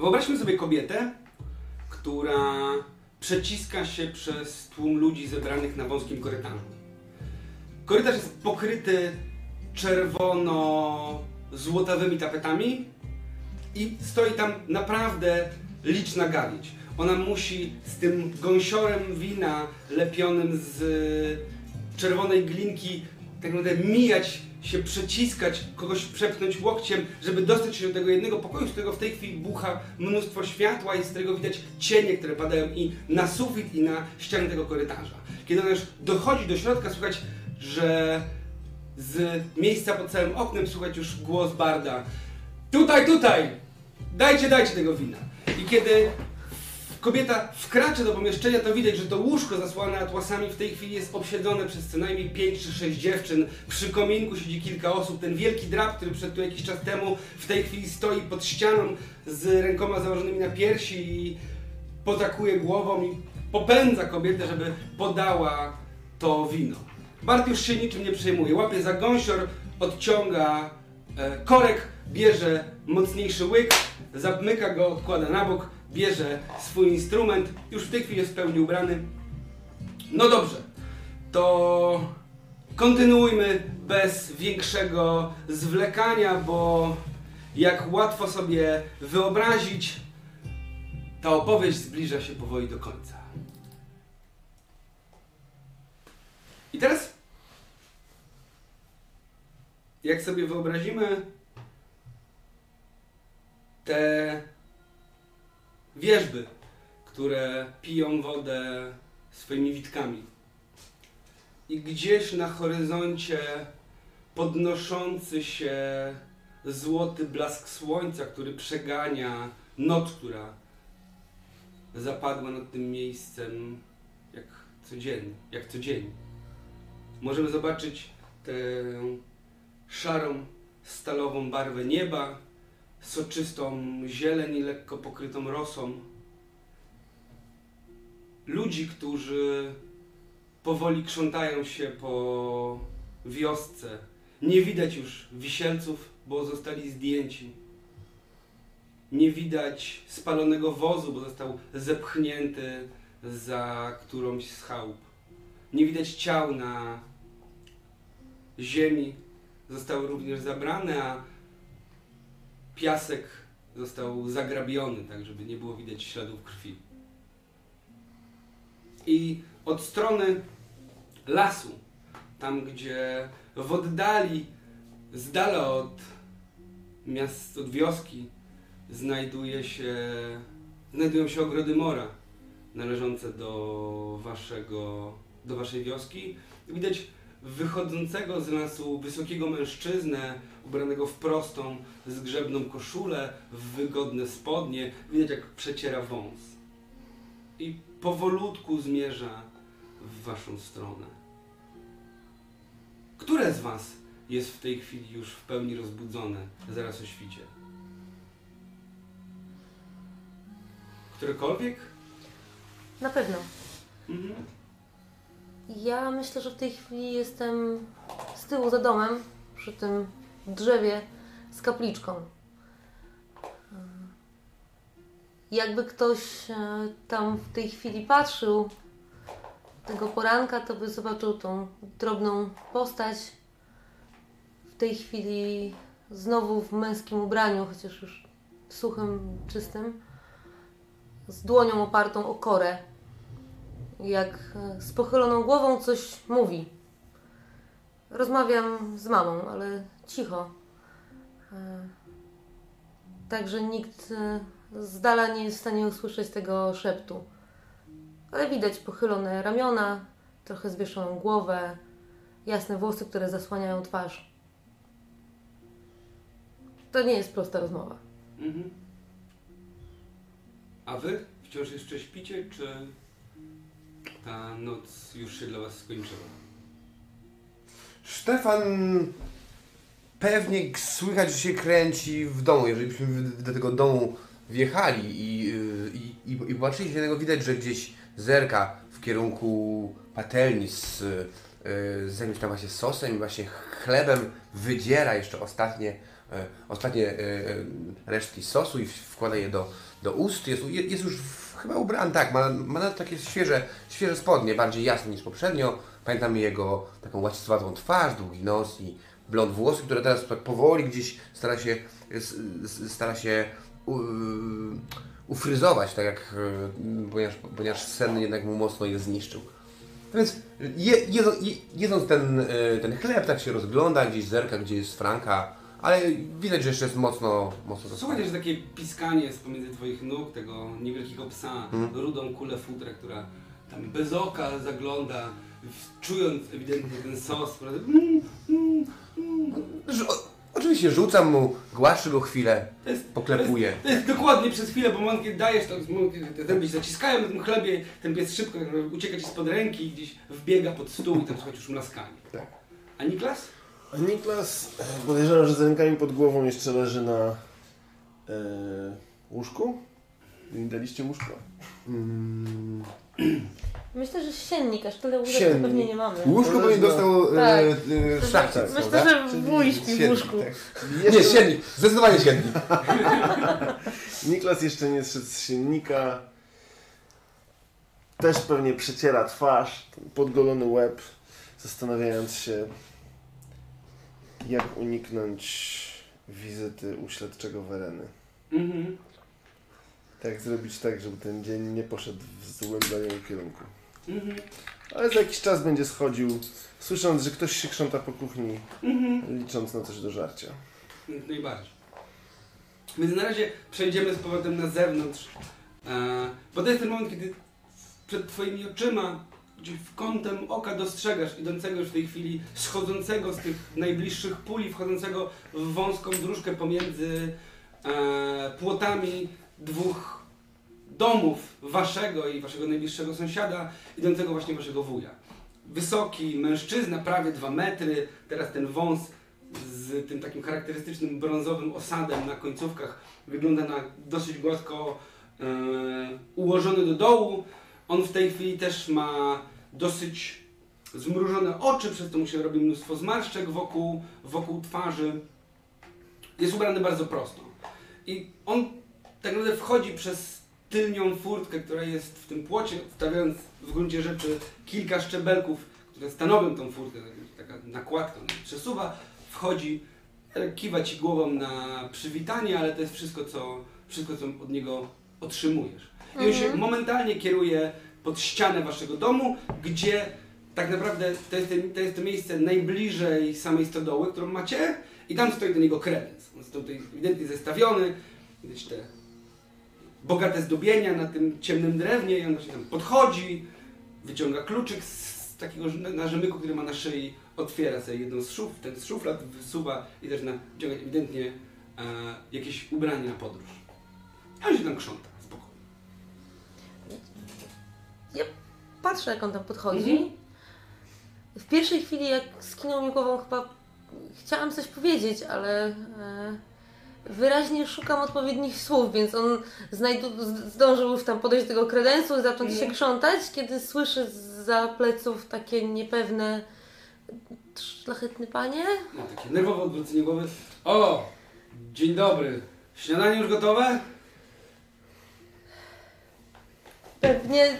Wyobraźmy sobie kobietę, która przeciska się przez tłum ludzi zebranych na wąskim korytarzu. Korytarz jest pokryty czerwono-złotawymi tapetami i stoi tam naprawdę liczna gawieć. Ona musi z tym gąsiorem wina lepionym z czerwonej glinki tak naprawdę mijać się, przeciskać, kogoś przepchnąć łokciem, żeby dostać się do tego jednego pokoju, z którego w tej chwili bucha mnóstwo światła i z którego widać cienie, które padają i na sufit, i na ściany tego korytarza. Kiedy ona już dochodzi do środka, słychać, że z miejsca pod całym oknem słychać już głos Barda. Tutaj, tutaj! Dajcie, dajcie tego wina. I kiedy kobieta wkracza do pomieszczenia, to widać, że to łóżko zasłane atłasami w tej chwili jest obsiedzone przez co najmniej 5 czy 6 dziewczyn. Przy kominku siedzi kilka osób. Ten wielki drap, który przed tu jakiś czas temu w tej chwili stoi pod ścianą z rękoma założonymi na piersi i potakuje głową i popędza kobietę, żeby podała to wino. Bart już się niczym nie przejmuje. Łapie za gąsior, odciąga e, korek, bierze mocniejszy łyk, zamyka go, odkłada na bok, bierze swój instrument, już w tej chwili jest w pełni ubrany. No dobrze, to kontynuujmy bez większego zwlekania, bo jak łatwo sobie wyobrazić, ta opowieść zbliża się powoli do końca. I teraz, jak sobie wyobrazimy te wierzby, które piją wodę swoimi witkami. I gdzieś na horyzoncie podnoszący się złoty blask słońca, który przegania noc, która zapadła nad tym miejscem jak codziennie, jak codziennie. Możemy zobaczyć tę szarą, stalową barwę nieba, soczystą zieleń i lekko pokrytą rosą. Ludzi, którzy powoli krzątają się po wiosce. Nie widać już wisielców, bo zostali zdjęci. Nie widać spalonego wozu, bo został zepchnięty za którąś z chałup. Nie widać ciał na ziemi. Zostały również zabrane, a piasek został zagrabiony, tak żeby nie było widać śladów krwi. I od strony lasu, tam gdzie w oddali, z dala od miast, od wioski, znajduje się, znajdują się ogrody mora należące do waszego, do waszej wioski. Widać wychodzącego z lasu wysokiego mężczyznę, ubranego w prostą, zgrzebną koszulę, w wygodne spodnie. Widać, jak przeciera wąs. I powolutku zmierza w waszą stronę. Które z was jest w tej chwili już w pełni rozbudzone zaraz o świcie? Którekolwiek? Na pewno. Mhm. Ja myślę, że w tej chwili jestem z tyłu za domem, przy tym drzewie z kapliczką. Jakby ktoś e, tam w tej chwili patrzył tego poranka, to by zobaczył tą drobną postać. W tej chwili znowu w męskim ubraniu, chociaż już suchym, czystym, z dłonią opartą o korę. Jak e, z pochyloną głową coś mówi. Rozmawiam z mamą, ale cicho. E, Także nikt e, z dala nie jest w stanie usłyszeć tego szeptu. Ale widać pochylone ramiona, trochę zwieszoną głowę, jasne włosy, które zasłaniają twarz. To nie jest prosta rozmowa. Mhm. A wy wciąż jeszcze śpicie, czy ta noc już się dla was skończyła? Stefan pewnie słychać, że się kręci w domu. Jeżeli byśmy do tego domu wjechali i, yy, i, i, i się na niego, widać, że gdzieś zerka w kierunku patelni z, yy, z jakimś tam właśnie sosem i właśnie chlebem wydziera jeszcze ostatnie, e, ostatnie resztki sosu i wkłada je do, do ust. Jest, je- jest już w, chyba ubrany, tak, ma, ma nawet takie świeże, świeże spodnie, bardziej jasne niż poprzednio. Pamiętam jego taką łacowatą twarz, długi nos i blond włosy, które teraz tak powoli gdzieś stara się, stara się u, ufryzować, tak jak, e, ponieważ, ponieważ sen jednak mu mocno je zniszczył. Więc je, jedząc, je, jedząc ten, e, ten chleb, tak się rozgląda, gdzieś zerka, gdzie jest Franka, ale widać, że jeszcze jest mocno, mocno Słuchaj też takie piskanie z pomiędzy twoich nóg, tego niewielkiego psa, rudą kulę futrę, która tam bez oka zagląda, czując ewidentnie ten sos. prawda? Mm, mm, mm. Że Oczywiście rzucam mu, głaszczę go chwilę, To jest, poklepuję. To jest, to jest dokładnie przez chwilę, bo moment kiedy dajesz, to te zęby się zaciskają na tym chlebie, ten pies szybko tak ucieka ci spod ręki i gdzieś wbiega pod stół i tam słuchać już mlaskanie. Tak. A Niklas? A Niklas e, podejrzewam, że z rękami pod głową jeszcze leży na e, łóżku. Nie daliście łóżko? Mm, Myślę, że siennik, aż tyle łóżek to Siennik. pewnie nie mamy. Łóżko Może pewnie dostał Tak. e, e, szlachcic. Myślę, prawda? że wuj śpi w Siennik, łóżku. tak. Nie, siennik, zdecydowanie siennik. Niklas jeszcze nie zszedł z siennika. Też pewnie przeciera twarz, podgolony łeb, zastanawiając się, jak uniknąć wizyty u śledczego Wereny. Mhm. Tak zrobić tak, żeby ten dzień nie poszedł w złym dla niego kierunku. Mhm. Ale za jakiś czas będzie schodził, słysząc, że ktoś się krząta po kuchni, Mhm. licząc na coś do żarcia. Jak najbardziej. Więc na razie przejdziemy z powrotem na zewnątrz, e, bo to jest ten moment, kiedy przed Twoimi oczyma, gdzieś w kątem oka dostrzegasz idącego już w tej chwili, schodzącego z tych najbliższych puli, wchodzącego w wąską dróżkę pomiędzy e, płotami dwóch domów waszego i waszego najbliższego sąsiada, idącego właśnie waszego wuja. Wysoki mężczyzna, prawie dwa metry, teraz ten wąs z tym takim charakterystycznym brązowym osadem na końcówkach wygląda na dosyć gładko e, ułożony do dołu. On w tej chwili też ma dosyć zmrużone oczy, przez to mu się robi mnóstwo zmarszczek wokół, wokół twarzy. Jest ubrany bardzo prosto. I on tak naprawdę wchodzi przez tylnią furtkę, która jest w tym płocie, stawiając w gruncie rzeczy kilka szczebelków, które stanowią tą furtkę, taka nakładka, ona przesuwa, wchodzi, e, kiwa ci głową na przywitanie, ale to jest wszystko, co, wszystko, co od niego otrzymujesz. I on się Mhm. momentalnie kieruje pod ścianę waszego domu, gdzie tak naprawdę to jest, to jest to miejsce najbliżej samej stodoły, którą macie i tam stoi do niego kredens. On jest tutaj ewidentnie zestawiony, widać te bogate zdobienia na tym ciemnym drewnie i on właśnie tam podchodzi, wyciąga kluczyk z takiego narzędziu, który ma na szyi, otwiera sobie jedną z szuf, ten z szuflad wysuwa i zaczyna wyciągać ewidentnie e, jakieś ubranie na podróż. A on się tam krząta, spokojnie. Patrzę, jak on tam podchodzi. Mhm. W pierwszej chwili, jak skinął mi głową, chyba chciałam coś powiedzieć, ale e, wyraźnie szukam odpowiednich słów, więc on znajdu, zdążył już tam podejść do tego kredensu i zacząć się Mhm. krzątać, kiedy słyszy za pleców takie niepewne szlachetny panie? Ma takie nerwowe odwrócenie głowy. O! Dzień dobry. Śniadanie już gotowe? Pewnie...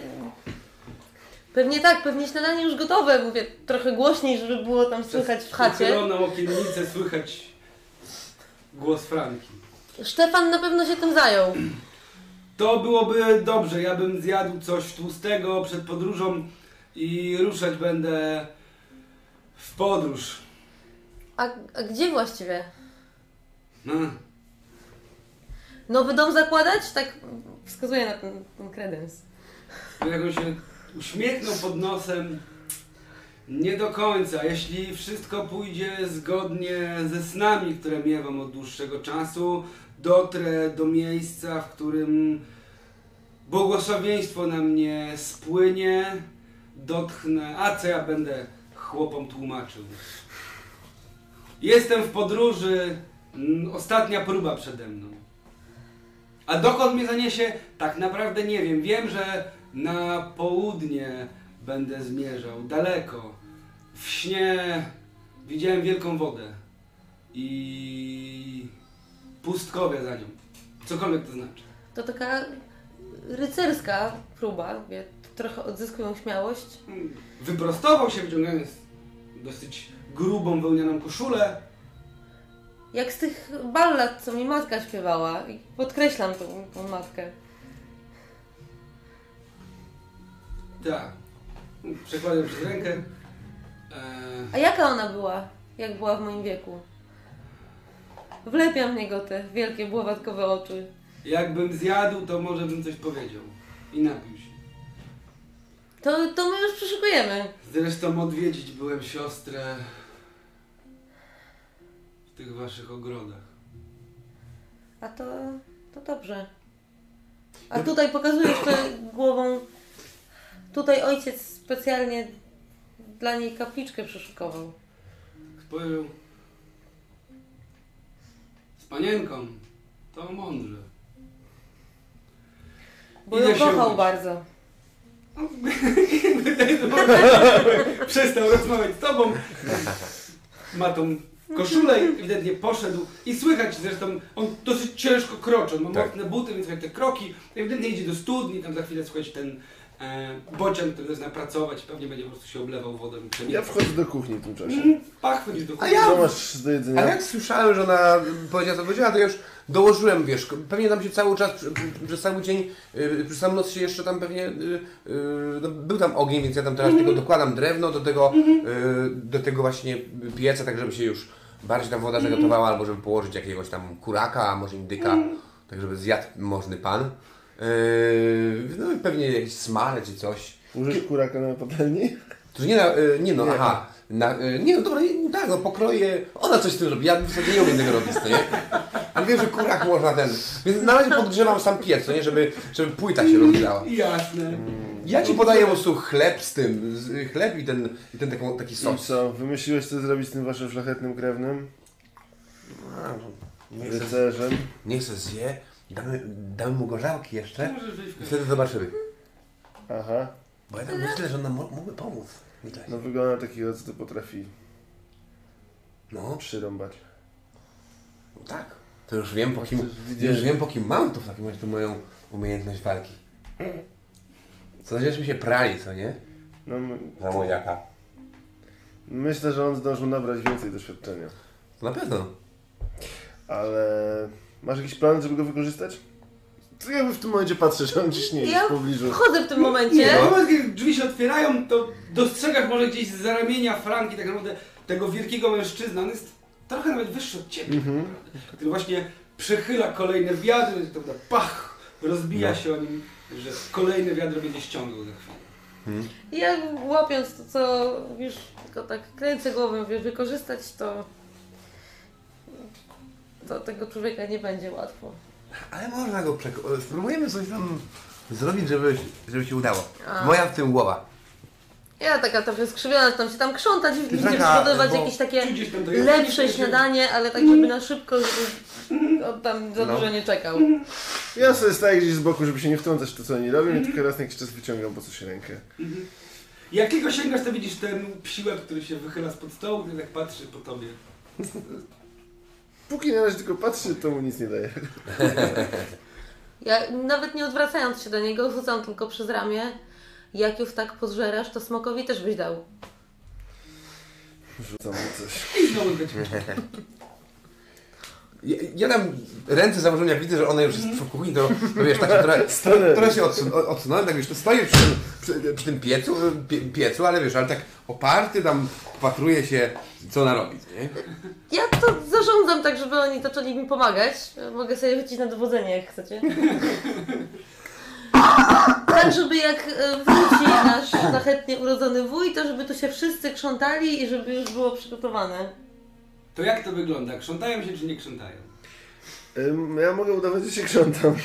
Pewnie tak, pewnie śniadanie już gotowe, mówię trochę głośniej, żeby było tam słychać w chacie. Uchyloną okiennicę słychać głos Franki. Stefan na pewno się tym zajął. To byłoby dobrze. Ja bym zjadł coś tłustego przed podróżą i ruszać będę w podróż. A, a gdzie właściwie? No. Nowy dom zakładać? Tak wskazuję na ten, ten kredens. Jak on się uśmiechnął pod nosem. Nie do końca. Jeśli wszystko pójdzie zgodnie ze snami, które miewam od dłuższego czasu, dotrę do miejsca, w którym błogosławieństwo na mnie spłynie, dotknę. A co ja będę chłopom tłumaczył? Jestem w podróży, mm, ostatnia próba przede mną. A dokąd mnie zaniesie? Tak naprawdę nie wiem. Wiem, że na południe będę zmierzał, daleko. W śnie widziałem wielką wodę. i pustkowia za nią. Cokolwiek to znaczy. To taka rycerska próba, wie, trochę odzyskują śmiałość. Wyprostował się, wyciągając dosyć grubą wełnianą koszulę. Jak z tych ballad, co mi matka śpiewała. Podkreślam tą, tą matkę. Tak. Przekładam przez rękę. Eee, A jaka ona była, jak była w moim wieku? Wlepiam w niego te wielkie, bławatkowe oczy. jakbym zjadł, to może bym coś powiedział. I napił się. To, to my już przeszukujemy. Zresztą odwiedzić byłem siostrę w tych waszych ogrodach. A to, to dobrze. A tutaj pokazuję jeszcze głową. Tutaj ojciec specjalnie dla niej kapliczkę przeszukował. Spojrzał. Z panienką. To mądrze. Bo Idę ją się kochał bardzo. Przestał rozmawiać z tobą. Ma tą koszulę i ewidentnie poszedł. I słychać zresztą, on dosyć ciężko kroczy. On ma Tak. mocne buty, więc słychać te kroki. Ewidentnie idzie do studni, tam za chwilę słuchać ten bocian, który zaczyna pracować. Pewnie będzie po prostu się oblewał wodą. i Ja wchodzę do kuchni w tym czasie. Mhm. Pach, chodzisz do A kuchni. ja- Co masz do jedzenia? Ale jak słyszałem, że ona powiedziała co powiedziała, to ja już dołożyłem, wiesz, pewnie tam się cały czas, przy- przy- przez cały dzień, yy, przez całą noc się jeszcze tam pewnie, yy, yy, no, był tam ogień, więc ja tam teraz tylko dokładam drewno do tego, yy, do tego właśnie pieca, tak żeby się już bardziej tam woda zagotowała, albo żeby położyć jakiegoś tam kuraka, a może indyka, tak żeby zjadł możny pan. Yy, no i pewnie jakiś smalec czy coś. Użysz kuraka na patelni? To nie, na, y, nie no, Nie. aha. Na, y, nie no dobra, nie, tak, no pokroję. Ona coś z tym robi, ja w zasadzie nie umiem tego robić, to nie? Ale wiem, że kurak można ten. Więc na razie podgrzewam sam piec, to nie? Żeby, żeby płyta się rozgrzała. Jasne. Ja ci podaję po prostu chleb z tym, z, chleb i ten, i ten taką, taki I sos. co? Wymyśliłeś co zrobić z tym waszym szlachetnym krewnym? No, Rycerzem? niech se zje, damy, damy mu gorzałki jeszcze i wtedy zobaczymy. Aha. Bo ja tak myślę, że nam mógłby pomóc. No wygląda takiego, co to potrafi No, przyrąbać. no tak. To już wiem po kim, już wiem po kim mam to w takim razie tę moją umiejętność walki. Co żeśmy się prali, co nie? No, my- Za młodziaka. myślę, że on zdążył nabrać więcej doświadczenia. To na pewno. Ale masz jakiś plan, żeby go wykorzystać? Co ja w tym momencie patrzę, że on gdzieś nie jest Ja w pobliżu. wchodzę w tym Nie, momencie. no, moment, kiedy drzwi się otwierają, to dostrzegasz może gdzieś z ramienia Franki tak naprawdę tego wielkiego mężczyzna. On jest trochę nawet wyższy od ciebie, Mhm. tak naprawdę, który właśnie przechyla kolejne wiadro, i to prawda, pach, rozbija No. się o nim, że kolejne wiadro będzie ściągał za chwilę. Ja łapiąc to, co już tylko tak kręcę głową, wiesz, wykorzystać to, to tego człowieka nie będzie łatwo. Ale można go przekonać. Spróbujemy coś tam zrobić, żeby, żeby się udało. A. Moja w tym głowa. Ja taka trochę skrzywiona, tam się tam krzątać, taka, przygotować bo- jakieś takie lepsze będzie? śniadanie, ale tak, żeby na szybko, żeby on tam za No. dużo nie czekał. Ja sobie staję gdzieś z boku, żeby się nie wtrącać w to, co oni robią i tylko raz na jakiś czas wyciągam po coś rękę. Jak tylko sięgasz, to widzisz ten psiłek, który się wychyla spod stołu i tak patrzy po tobie. Póki na razie tylko patrzy, to mu nic nie daje. Ja nawet nie odwracając się do niego, rzucam tylko przez ramię. Jak już tak podżerasz, to smokowi też byś dał. Rzucam mu coś. I znowu będzie. Ja, ja dam ręce założone, jak widzę, że ona już jest w kuchni, to, to wiesz, tak się trochę, trochę się odsun- od- odsunąłem, tak wiesz, to stoję przy, tym- przy, przy tym piecu, pie, piecu, ale wiesz, ale tak oparty tam patruję się, co ona robi, nie? Ja to zarządzam tak, żeby oni zaczęli mi pomagać. Mogę sobie rzucić na dowodzenie, jak chcecie. Tak, żeby jak e, wróci nasz szlachetnie urodzony wuj, to żeby tu się wszyscy krzątali i żeby już było przygotowane. To jak to wygląda? Krzątają się czy nie krzątają? Ym, Ja mogę udawać, że się krzątam.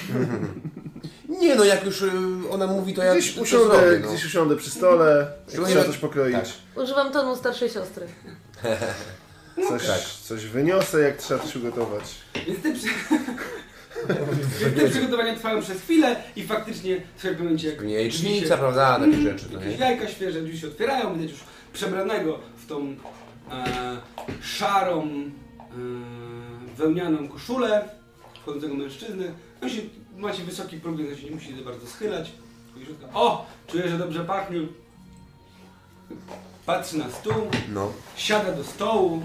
Nie no, jak już y, ona mówi, to ja Gdzieś to usiądę, zrobię, no. gdzieś usiądę przy stole, trzeba coś pokroić. tak. Używam tonu starszej siostry. Coś, tak. coś wyniosę, jak trzeba coś ugotować. Więc te, przy... Więc te przygotowania trwają przez chwilę i faktycznie w pewnym momencie jak Nie, jajecznica, drzwi się- prawda, takie rzeczy, to jakieś nie? jajka świeże, drzwi się otwierają, widać już przebranego w tą szarą wełnianą koszulę wchodzącego mężczyzny. On się, macie wysoki próg, więc się nie musi za bardzo schylać. O! Czuję, że dobrze pachnie. Patrzy na stół, No, siada do stołu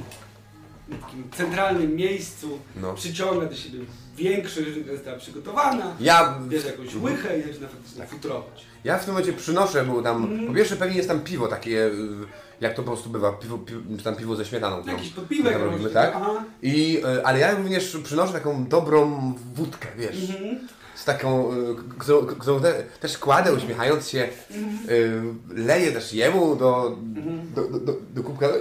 w takim centralnym miejscu, no. przyciąga do siebie większość, że została przygotowana. Ja, Bierze jakąś łychę i zaczyna faktycznie futrować. ja w tym momencie przynoszę, bo tam, Mhm. po pierwsze pewnie jest tam piwo takie, y, jak to po prostu bywa, piwo, piwo, czy tam piwo ze śmietaną. którą- Jakiś podpiwek robimy, tak? Aha. I, y, ale ja również przynoszę taką dobrą wódkę, wiesz, Mhm. z taką, y, którą, którą te, też kładę uśmiechając się, y, leję też jemu do, do, do, do, do kubka, no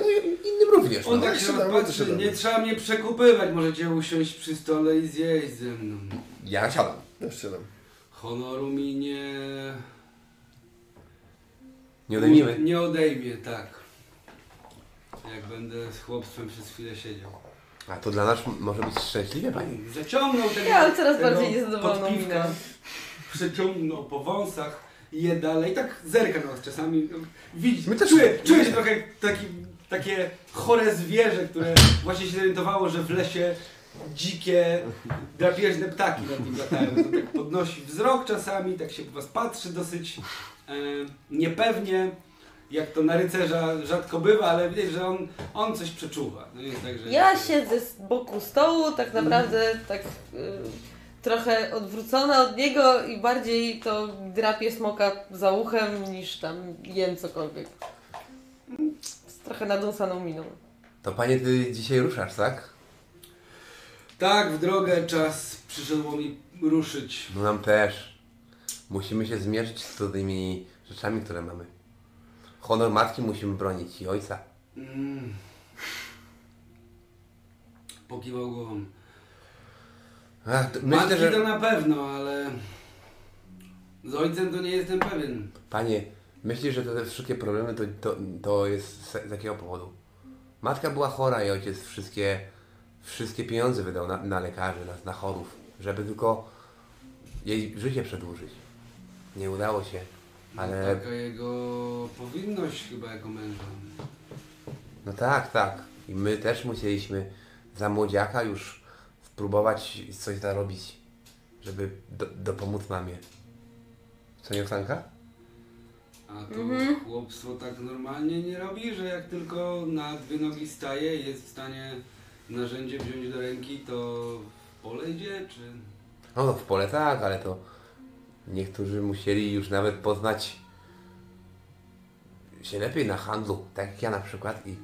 innym również. On No. tak się patrzy, nie trzeba mnie przekupywać, możecie usiąść przy stole i zjeść ze mną. Ja siadam. Ja strzelam. Honoru mi nie... Nie odejmijmy. Nie odejmie, tak. Jak będę z chłopstwem przez chwilę siedział. A to dla nas może być szczęśliwe, pani. Zaciągnął tego Ja mam coraz tego bardziej niezadowoloną podpiwka, minę. Przeciągnął po wąsach i je dalej. I tak zerka na was czasami. Widzi, My też- czuję, czuję się trochę jak taki, takie chore zwierzę, które właśnie się zorientowało, że w lesie dzikie, drapieżne ptaki na tym latają. To tak podnosi wzrok czasami, tak się po was patrzy dosyć e, niepewnie. Jak to na rycerza rzadko bywa, ale widać, że on, on coś przeczuwa. No nie jest tak, że Ja siedzę z boku stołu, tak naprawdę tak y, trochę odwrócona od niego i bardziej to drapię smoka za uchem niż tam jem cokolwiek. Z trochę nadąsaną miną. To panie, ty dzisiaj ruszasz, tak? Tak, w drogę czas przyszedł mi ruszyć. No nam też. Musimy się zmierzyć z tymi rzeczami, które mamy. Honor matki musimy bronić i ojca. Mm. Pokiwał głową. Ach, to- Matki myślę, to że... na pewno, ale z ojcem to nie jestem pewien. Panie, myślisz, że te, te wszystkie problemy to, to, to jest z, z jakiego powodu? Matka była chora i ojciec wszystkie, wszystkie pieniądze wydał na, na lekarzy, na, na chorów, żeby tylko jej życie przedłużyć. Nie udało się, ale... Taka jego powinność chyba jako męża. No tak, tak. I my też musieliśmy za młodziaka już spróbować coś zarobić, żeby do, dopomóc mamie. Co nie, Oksanka? A to Mhm. chłopstwo tak normalnie nie robi, że jak tylko na dwie nogi staje i jest w stanie narzędzie wziąć do ręki, to w pole idzie, czy... No, no w pole tak, ale to niektórzy musieli już nawet poznać się lepiej na handlu, tak jak ja na przykład i,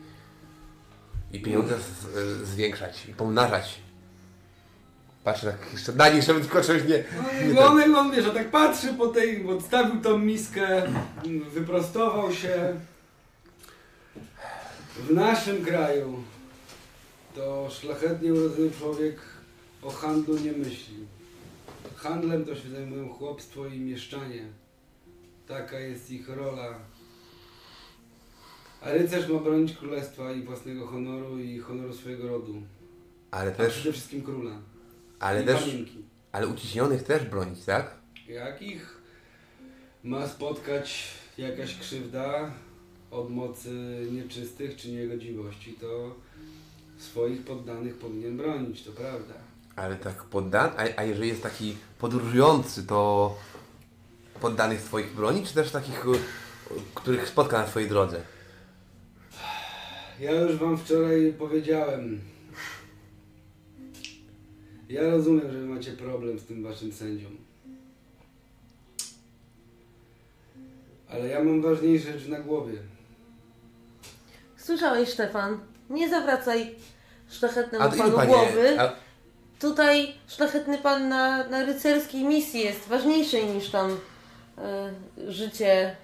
i pieniądze z, zwiększać i pomnażać. Patrzę tak jeszcze na nich, żeby tylko coś nie... No i on, on wiesz, tak patrzy po tej, odstawił tą miskę, wyprostował się. W naszym kraju to szlachetnie urodzony człowiek o handlu nie myśli. Handlem to się zajmują chłopstwo i mieszczanie. Taka jest ich rola. A rycerz ma bronić królestwa i własnego honoru i honoru swojego rodu. Ale A też, przede wszystkim króla. ale I też, panienki. ale uciśnionych też bronić, tak? Jak ich ma spotkać jakaś krzywda od mocy nieczystych czy niegodziwości, to swoich poddanych powinien bronić, to prawda. Ale tak poddan, a, a jeżeli jest taki podróżujący, to poddanych swoich broni, czy też takich, y, których spotka na swojej drodze? Ja już wam wczoraj powiedziałem. Ja rozumiem, że wy macie problem z tym waszym sędzią. Ale ja mam ważniejsze rzeczy na głowie. Słyszałeś, Stefan? Nie zawracaj szlachetnemu panu ile głowy. panie? A, Tutaj szlachetny pan na, na rycerskiej misji jest ważniejszy niż tam e, życie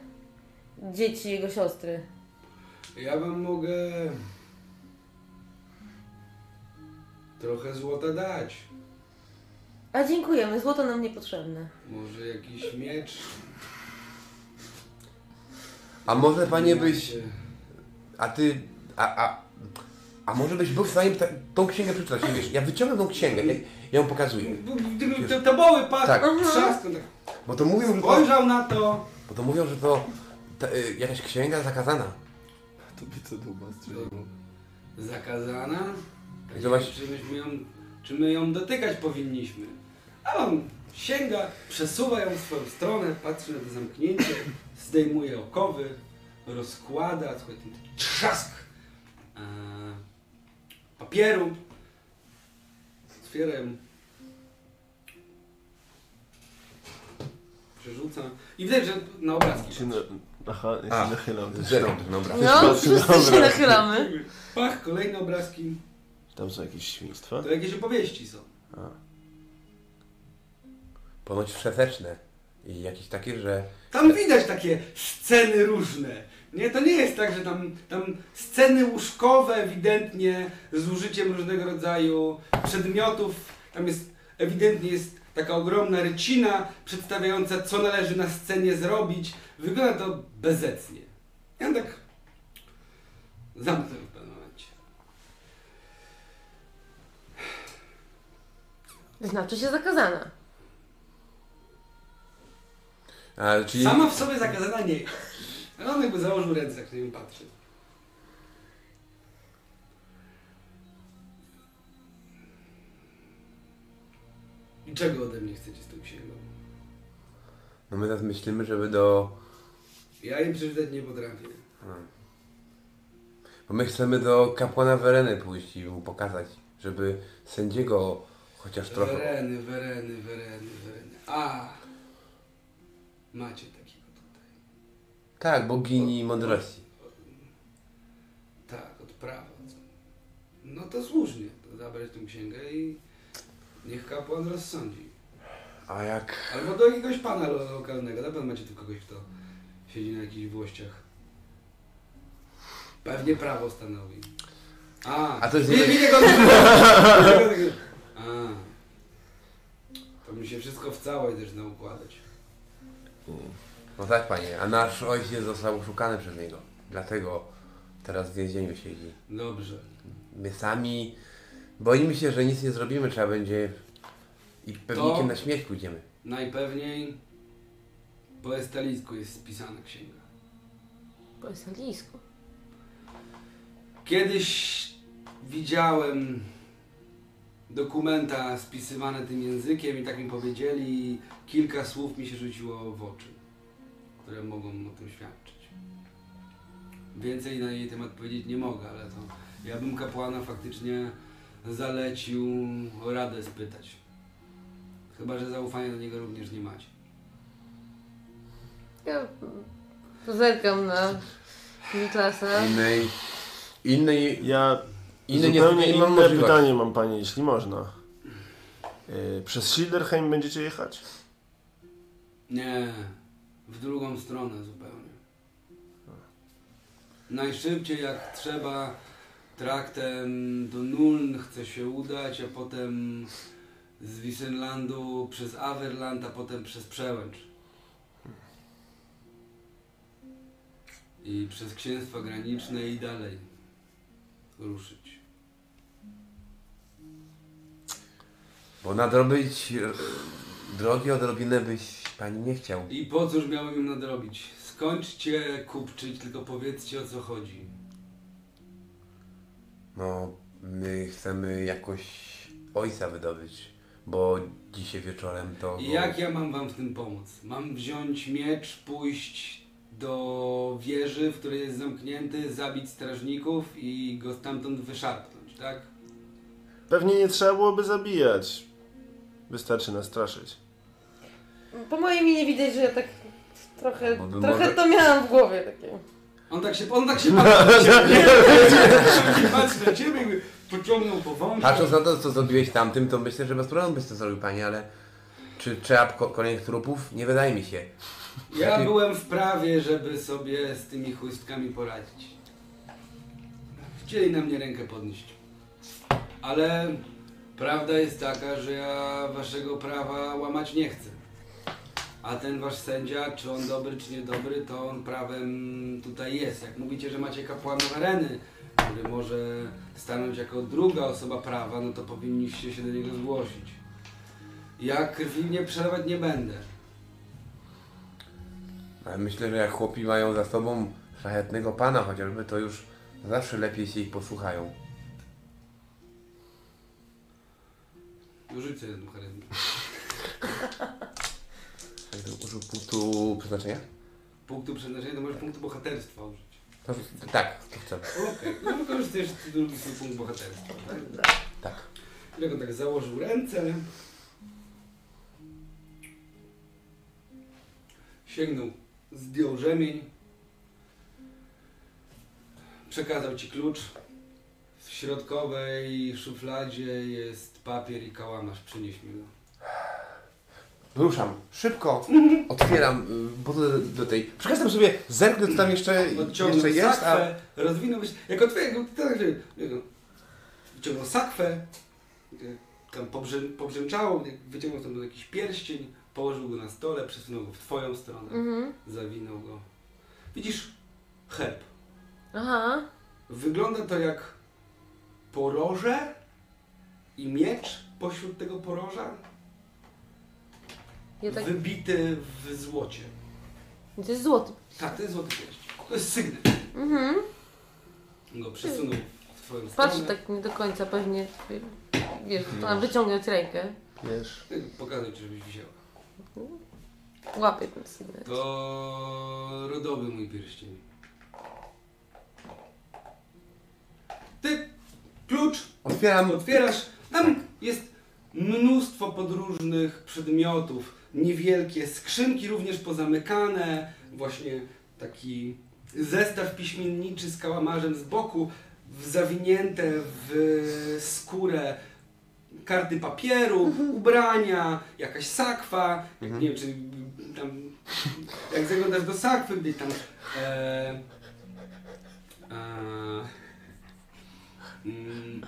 dzieci jego siostry. Ja wam mogę trochę złota dać. A dziękujemy, złoto nam niepotrzebne. Może jakiś miecz. a może panie byś, a ty, a, a, a może byś był w stanie ta, tą księgę przeczytać? Wiesz, ja wyciągam tą księgę, ja, ja ją pokazuję. Gdyby te, te boły padł, Tak. tak Bo to mówią, że to, spojrzał na to. bo to mówią, że to ta, y, jakaś księga zakazana. To by co duma strzeliło. Zakazana? I to właśnie- Czy, myśmy ją, czy my ją dotykać powinniśmy? A on sięga, przesuwa ją w swoją stronę, patrzy na to zamknięcie, zdejmuje okowy, rozkłada, słuchaj, ten trzask e, papieru, otwiera ją, przerzuca i widać, że na obrazki na... Aha, ja się A, nachylam. na obraz. No, wszyscy się nachylamy. Pach, kolejne obrazki, Tam są jakieś świństwa. to jakieś opowieści są. Ponoć wszeteczne. I jakieś takie, że Tam widać takie sceny różne. Nie, to nie jest tak, że tam, tam sceny łóżkowe ewidentnie z użyciem różnego rodzaju przedmiotów. Tam jest ewidentnie jest taka ogromna rycina przedstawiająca, co należy na scenie zrobić. Wygląda to bezecnie. Ja tak zamknę w pewnym momencie. Znaczy się zakazana. a, czyli Sama w sobie zakazana nie jest. Ale on jakby założył ręce, jak na nią patrzy. I czego ode mnie chcecie z tą księgą? no my teraz myślimy, żeby do... Ja im przeczytać nie potrafię. Bo my chcemy do kapłana Wereny pójść i mu pokazać, żeby sędziego chociaż trochę... Wereny, wereny, wereny, wereny. A! Macie tutaj. Tak, bogini mądrości. Tak, od prawa. No to słusznie. To zabrać tę księgę i niech kapłan rozsądzi. A jak... Albo do jakiegoś pana lo- lokalnego. Na pewno macie tu kogoś, kto siedzi na jakichś włościach. Pewnie prawo stanowi. A, A to jest nie, nie- nie, nie, A, to mi się wszystko w całość zaczyna układać. No tak, panie, a nasz ojciec został oszukany przez niego. Dlatego teraz w więzieniu siedzi. Dobrze. My sami boimy się, że nic nie zrobimy, trzeba będzie i pewnikiem To- na śmierć pójdziemy. Najpewniej po estalicku jest spisana księga. Po estalijsku. Kiedyś widziałem dokumenta spisywane tym językiem i tak mi powiedzieli i kilka słów mi się rzuciło w oczy, które mogą o tym świadczyć. Więcej na jej temat powiedzieć nie mogę, ale to ja bym kapłana faktycznie zalecił o radę spytać. Chyba, że zaufania do niego również nie macie. Ja zerkam na Niklasa. Innej, innej, Ja innej zupełnie nie mam inne możliwości. pytanie mam Panie, jeśli można. Yy, przez Schilderheim będziecie jechać? Nie, w drugą stronę zupełnie. Najszybciej jak trzeba traktem do Nuln chce się udać, a potem z Wissenlandu przez Averland, a potem przez Przełęcz. I przez księstwa graniczne i dalej ruszyć. Bo nadrobić e, drogi odrobinę byś pani nie chciał. I po cóż miałem im nadrobić? Skończcie kupczyć, tylko powiedzcie o co chodzi. No, my chcemy jakoś ojca wydobyć, bo dzisiaj wieczorem to... I jak ja mam wam w tym pomóc? Mam wziąć miecz, pójść do wieży, w której jest zamknięty, zabić strażników i go stamtąd wyszarpnąć, tak? Pewnie nie trzeba byłoby zabijać. Wystarczy nastraszyć. Po mojej minie widać, że ja tak trochę, Bo by trochę może- to miałam w głowie takie. On tak się, on tak się patrzy na ciebie, patrzy na ciebie, jakby pociągnął po wąszu. Patrząc na to, co zrobiłeś tamtym, to myślę, że bez problemu byś to zrobił, panie, ale czy trzeba ko- kolejnych trupów? Nie wydaje mi się. Ja byłem w prawie, żeby sobie z tymi chłystkami poradzić. Chcieli na mnie rękę podnieść. Ale prawda jest taka, że ja waszego prawa łamać nie chcę. A ten wasz sędzia, czy on dobry, czy niedobry, to on prawem tutaj jest. Jak mówicie, że macie kapłana Wereny, który może stanąć jako druga osoba prawa, no to powinniście się do niego zgłosić. Ja krwi nie przelewać nie będę. Ale myślę, że jak chłopi mają za sobą szlachetnego pana chociażby, to już zawsze lepiej się ich posłuchają. Sobie jedną charyzmę. Jakbym użył punktu przeznaczenia? Punktu przeznaczenia to możesz punktu bohaterstwa użyć. To, tak, to chcę. Okej, no wykorzystujesz drugi swój punkt bohaterstwa. Tak? Tak. Tak założył ręce. Sięgnął, zdjął rzemień. Przekazał ci klucz. W środkowej szufladzie jest papier i kałamarz. Przynieś mi go. Ruszam. Szybko otwieram y, budę do tej. Przekażę sobie zerknę, co tam jeszcze, jeszcze jest, a sakwę, rozwinął, wiesz, jak tak, że no, wyciągnął sakwę, y, tam pobrzę, pobrzęczało, wyciągnął tam jakiś pierścień, położył go na stole, przesunął go w twoją stronę, Mhm. zawinął go. Widzisz herb. Aha. Wygląda to jak poroże i miecz pośród tego poroża, Ja tak... wybity w złocie. To jest złoty. Tak, to jest złoty pierścień. To jest sygnet. Mhm. Go przesunął w twoją Patrz stronę. tak nie do końca pewnie. Wiesz, tam wyciągać rękę. Wiesz. Pokazuj ci, żebyś wzięła. Łapię ten sygnet. To rodowy mój pierścień. Ty klucz otwieram. otwierasz. Tam jest mnóstwo podróżnych przedmiotów. Niewielkie skrzynki również pozamykane. Właśnie taki zestaw piśmienniczy z kałamarzem z boku. Zawinięte w skórę karty papieru, ubrania, jakaś sakwa, jak, nie wiem czy tam, jak zaglądasz do sakwy, gdzieś tam e, mm,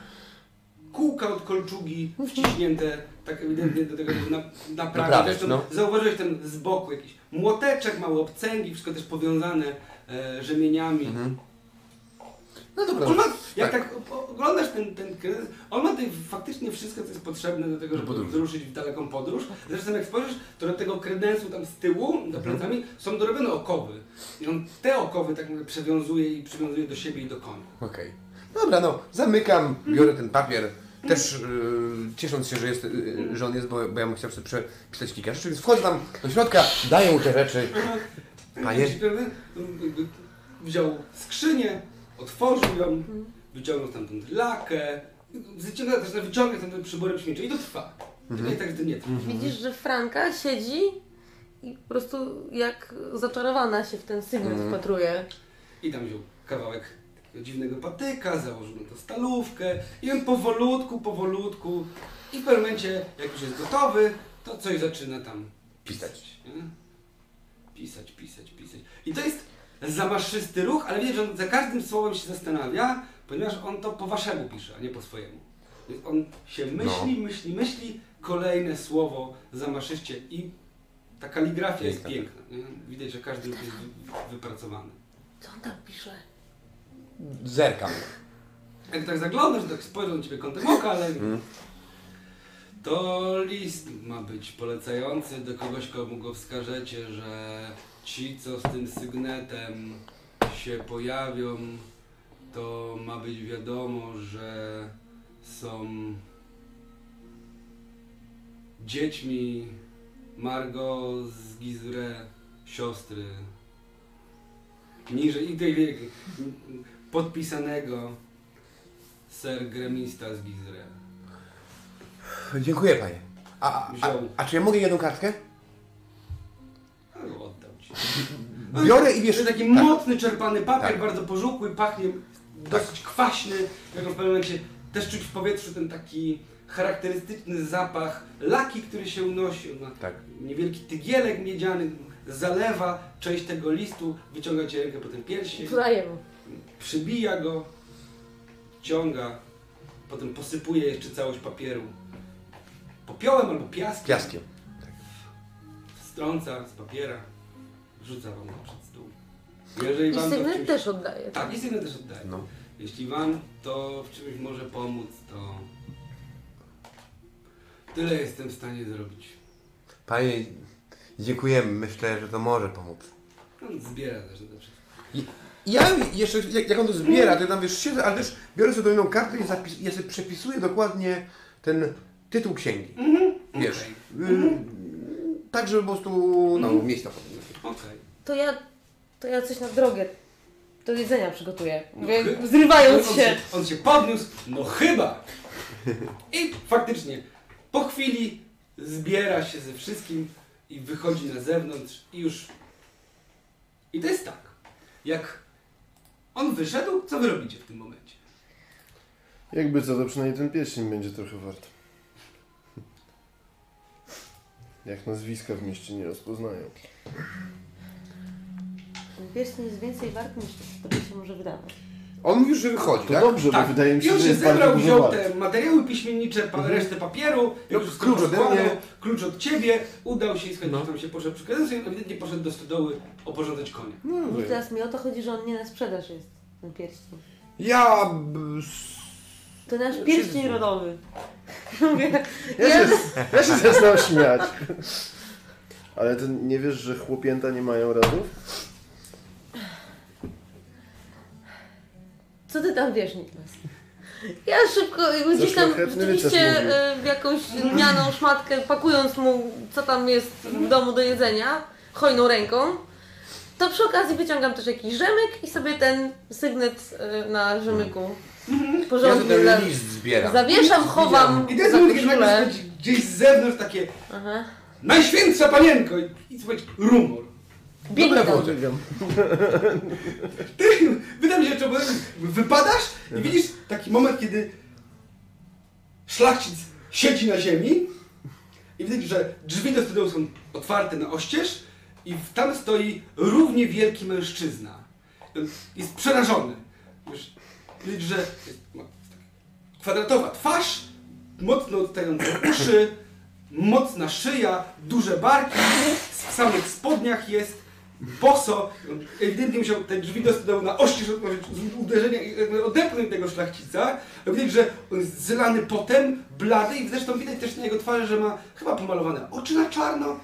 kółka od kolczugi wciśnięte tak ewidentnie do tego na, na prawo. prawej, Zresztą no. Zauważyłeś tam z boku jakiś młoteczek, małe obcęgi, wszystko też powiązane e, rzemieniami. Mhm. No dobra. On ma, jak tak. tak, oglądasz ten, ten kredyt, on ma tutaj faktycznie wszystko, co jest potrzebne do tego, żeby wyruszyć w daleką podróż. Zresztą jak spojrzysz, to do tego kredensu tam z tyłu, Mhm. za plecami, są dorobione okowy. I on te okowy tak przewiązuje i przywiązuje do siebie i do konia. Okej. Dobra, no, zamykam, biorę ten papier. Też y, ciesząc się, że, jest, y, że on jest, bo, bo ja bym chciał sobie przepisać kilka rzeczy, więc wchodzę tam do środka, daję mu te rzeczy. Panie? Wziął skrzynię, otworzył ją, wyciągnął stamtąd lakę, wyciągnął też wyciągnął stamtąd przybory śmieci i to trwa. Nie jest tak, to nie trwa. Widzisz, że Franka siedzi i po prostu jak zaczarowana się w ten sygnet Mhm. wpatruje. I tam wziął kawałek dziwnego patyka, założył na to stalówkę i on powolutku, powolutku i w pewnym momencie, jak już jest gotowy, to coś zaczyna tam pisać. Nie? Pisać, pisać, pisać. I to jest zamaszysty ruch, ale wiesz, że on za każdym słowem się zastanawia, ponieważ on to po waszemu pisze, a nie po swojemu. Więc on się myśli, myśli, myśli, kolejne słowo zamaszyście i ta kaligrafia jest Piękna. piękna. Nie? Widać, że każdy ruch jest wy- wypracowany. Co on tam pisze? Zerkam. Jak tak zaglądasz, tak spojrzą na ciebie kątem oka, ale to list ma być polecający do kogoś, komu go wskażecie, że ci, co z tym sygnetem się pojawią, to ma być wiadomo, że są dziećmi Margot z Gizre, siostry. Niżej, i tej wielkiej, podpisanego Ser Gremista z Gizre. Dziękuję panie. A, a, Wziął. a czy ja mogę jedną kartkę? Ale oddał ci. Biorę i wiesz. Wiesz, taki tak. mocny, czerpany papier, Tak. bardzo pożółkły, pachnie dosyć kwaśny. Jak w pewnym momencie też czuć w powietrzu ten taki charakterystyczny zapach laki, który się unosi. Tak. niewielki tygielek miedziany, zalewa część tego listu, wyciąga ci rękę po ten pierścień, Daję mu. Przybija go, ciąga, potem posypuje jeszcze całość papieru popiołem albo piaskiem. Piaskiem. strąca z papiera, wrzuca wam na przed stół. Jeżeli I wam sygnet czymś... też oddaje. Tak, i sygnet też oddaję. No. Jeśli wam to w czymś może pomóc, to tyle jestem w stanie zrobić. Panie, dziękujemy. Myślę, że to może pomóc. On zbiera też na wszystko. Ja jeszcze, jak, jak on to zbiera, to ja tam wiesz, siedzę, ale też biorę sobie tą inną kartę i zapis, ja sobie przepisuję dokładnie ten tytuł księgi. Wiesz, Okej. y, tak żeby po prostu no, mieć to potem. Okej. To ja, to ja coś na drogę do jedzenia przygotuję. Mówię, chy- zrywając on, się. On się podniósł, no chyba. I faktycznie, po chwili zbiera się ze wszystkim i wychodzi na zewnątrz i już... I to jest tak, jak on wyszedł, co wy robicie w tym momencie? Jakby co, to przynajmniej ten pierścień będzie trochę wart. Jak nazwiska w mieście nie rozpoznają. Ten pierścień jest więcej wart niż tobie się może wydawać. On mówi, że wychodzi, To tak? dobrze, bo wydaje mi I się, on że się jest bardzo zebrał, dużo wziął wart. te materiały piśmiennicze, pa, resztę papieru, No, już klucz ode składał, mnie. klucz od ciebie, udał się i skończył, No. tam się poszedł przekazać, i ewidentnie poszedł do stodoły oporządzać konie. No, I teraz mi o to chodzi, że on nie na sprzedaż jest, ten pierścień. Ja... b- s- To nasz Ja pierścień się- rodowy. Mówię, Ja ja, się, ja się zaczynam śmiać. Ale ty nie wiesz, że chłopięta nie mają radów? Co ty tam wiesz, Niklas? Ja szybko, gdzieś tam rzeczywiście e, w jakąś lnianą szmatkę, pakując mu, co tam jest w domu do jedzenia, hojną ręką, to przy okazji wyciągam też jakiś rzemyk i sobie ten sygnet e, na rzemyku Ja porządnie ten za, list zbieram. zawieszam, chowam I to jest za koszulę. gdzieś z zewnątrz takie Aha. Najświętsza panienko! I, i słuchaj, rumor. Biegnij Dobra, tam. Ty, wydaje mi się, że wypadasz i widzisz taki moment, kiedy szlachcic siedzi na ziemi i widzisz, że drzwi do studiów są otwarte na oścież i tam stoi równie wielki mężczyzna. Jest przerażony. Wiesz, widzisz, że jest, kwadratowa twarz, mocno odstające uszy, mocna szyja, duże barki, w samych spodniach jest, boso, ewidentnie musiał te drzwi dostał na oścież z uderzenia i jakby odepchnąć tego szlachcica. Widać, że on jest zylany potem, blady i zresztą widać też na jego twarzy, że ma chyba pomalowane oczy na czarno.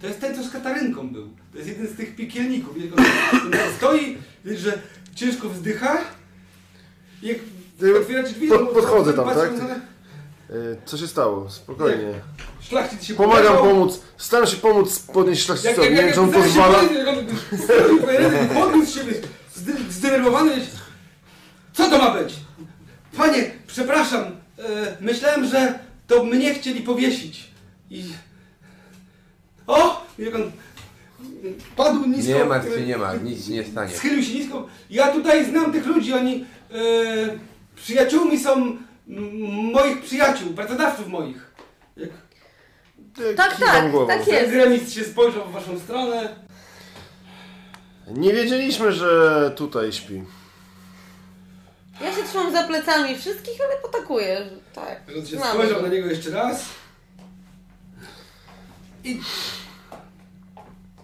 To jest ten, co z Katarynką był. To jest jeden z tych piekielników. Widać, on stoi, widać, że ciężko wzdycha. I jak otwieracie drzwi, pod- to podchodzę tam, tak? na- Y, Co się stało? Spokojnie. Szlachcic się Pomagam pomóc. Staram się pomóc podnieść szlachcicowi. Nie wiem, czy on pozwala. podniósł się, zdenerwowany. Co to ma być? Panie, przepraszam, e, myślałem, że to mnie chcieli powiesić. I... O! Jak on padł nisko. Nie martw się, nie ma, nic się nie stanie. Schylił się nisko. Ja tutaj znam tych ludzi, oni e, przyjaciółmi są m, moich przyjaciół, pracodawców moich. Jak Tak, Kiwam tak, głową. tak jest. Gremist się spojrzał w waszą stronę. Nie wiedzieliśmy, że tutaj śpi. Ja się trzymam za plecami wszystkich, ale potakuję. że Tak. Się Znamy spojrzał go. na niego jeszcze raz i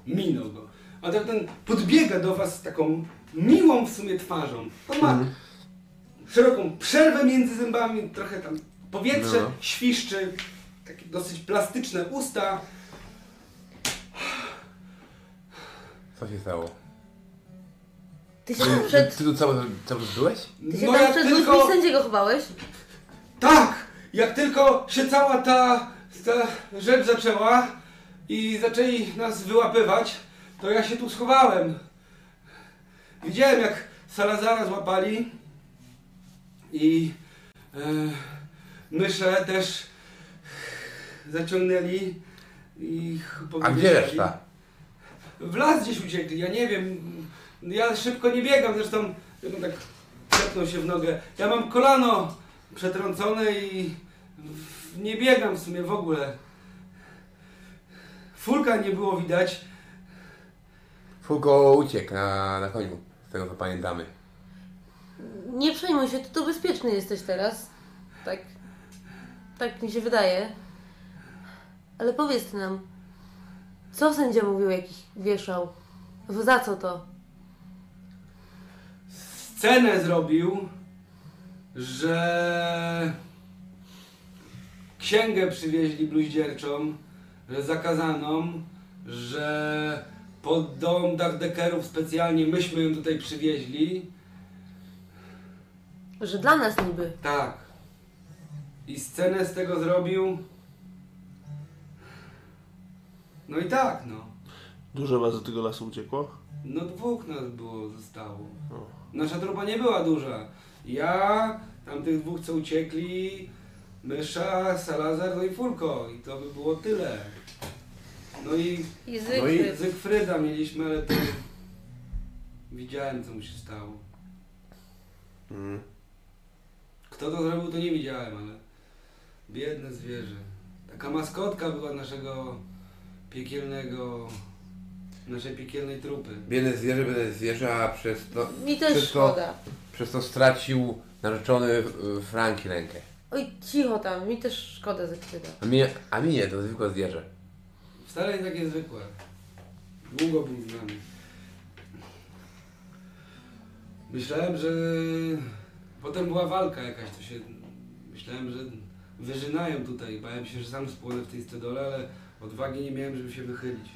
minął go. A ten, ten podbiega do was z taką miłą w sumie twarzą. On ma szeroką przerwę między zębami, trochę tam powietrze No. świszczy, takie dosyć plastyczne usta. Co się stało? Ty się tam przed, Ty tu cały, cały czas byłeś? ty się No tam jak przed tylko... ludźmi sędziego chowałeś? Tak! Jak tylko się cała ta, ta rzecz zaczęła i zaczęli nas wyłapywać, to ja się tu schowałem. Widziałem jak Salazara złapali i e, myszę też zaciągnęli i A gdzie reszta? W las gdzieś uciekli, ja nie wiem. Ja szybko nie biegam, zresztą jak on tak klepnął się w nogę. Ja mam kolano przetrącone i nie biegam w sumie w ogóle. Fulka nie było widać. Fugo uciekł na, na koniu, z tego co pamiętamy. Nie przejmuj się, ty tu bezpieczny jesteś teraz. Tak. Tak mi się wydaje. Ale powiedz nam, co sędzia mówił, jak ich wieszał? Za co to? Scenę zrobił, że księgę przywieźli bluździerczą, że zakazaną, że pod dom Dachdekerów specjalnie myśmy ją tutaj przywieźli. Że dla nas niby. Tak. I scenę z tego zrobił. No i tak, no. Dużo was do tego lasu uciekło? No dwóch nas było, zostało. O. Nasza trupa nie była duża. Ja, tamtych dwóch co uciekli, Mysza, Salazar, no i Furko. I to by było tyle. No i I No i- Zygfryd. Zygfryda mieliśmy, ale to... Widziałem co mu się stało. Mm. Kto to zrobił, to nie widziałem, ale biedne zwierzę. Taka maskotka była naszego piekielnego, naszej piekielnej trupy. Biedne zwierzę, biedne zwierzę, a przez to, Mi też przez to, szkoda. przez to stracił narzeczony Franki rękę. Oj, cicho tam, mi też szkoda Zygfryda. A mi, a mi nie, to zwykłe zwierzę. Wcale nie takie zwykłe. Długo był z nami. Myślałem, że potem była walka jakaś, to się... Myślałem, że wyżynają tutaj. Bałem się, że sam spłonę w tej stodole, ale odwagi nie miałem, żeby się wychylić.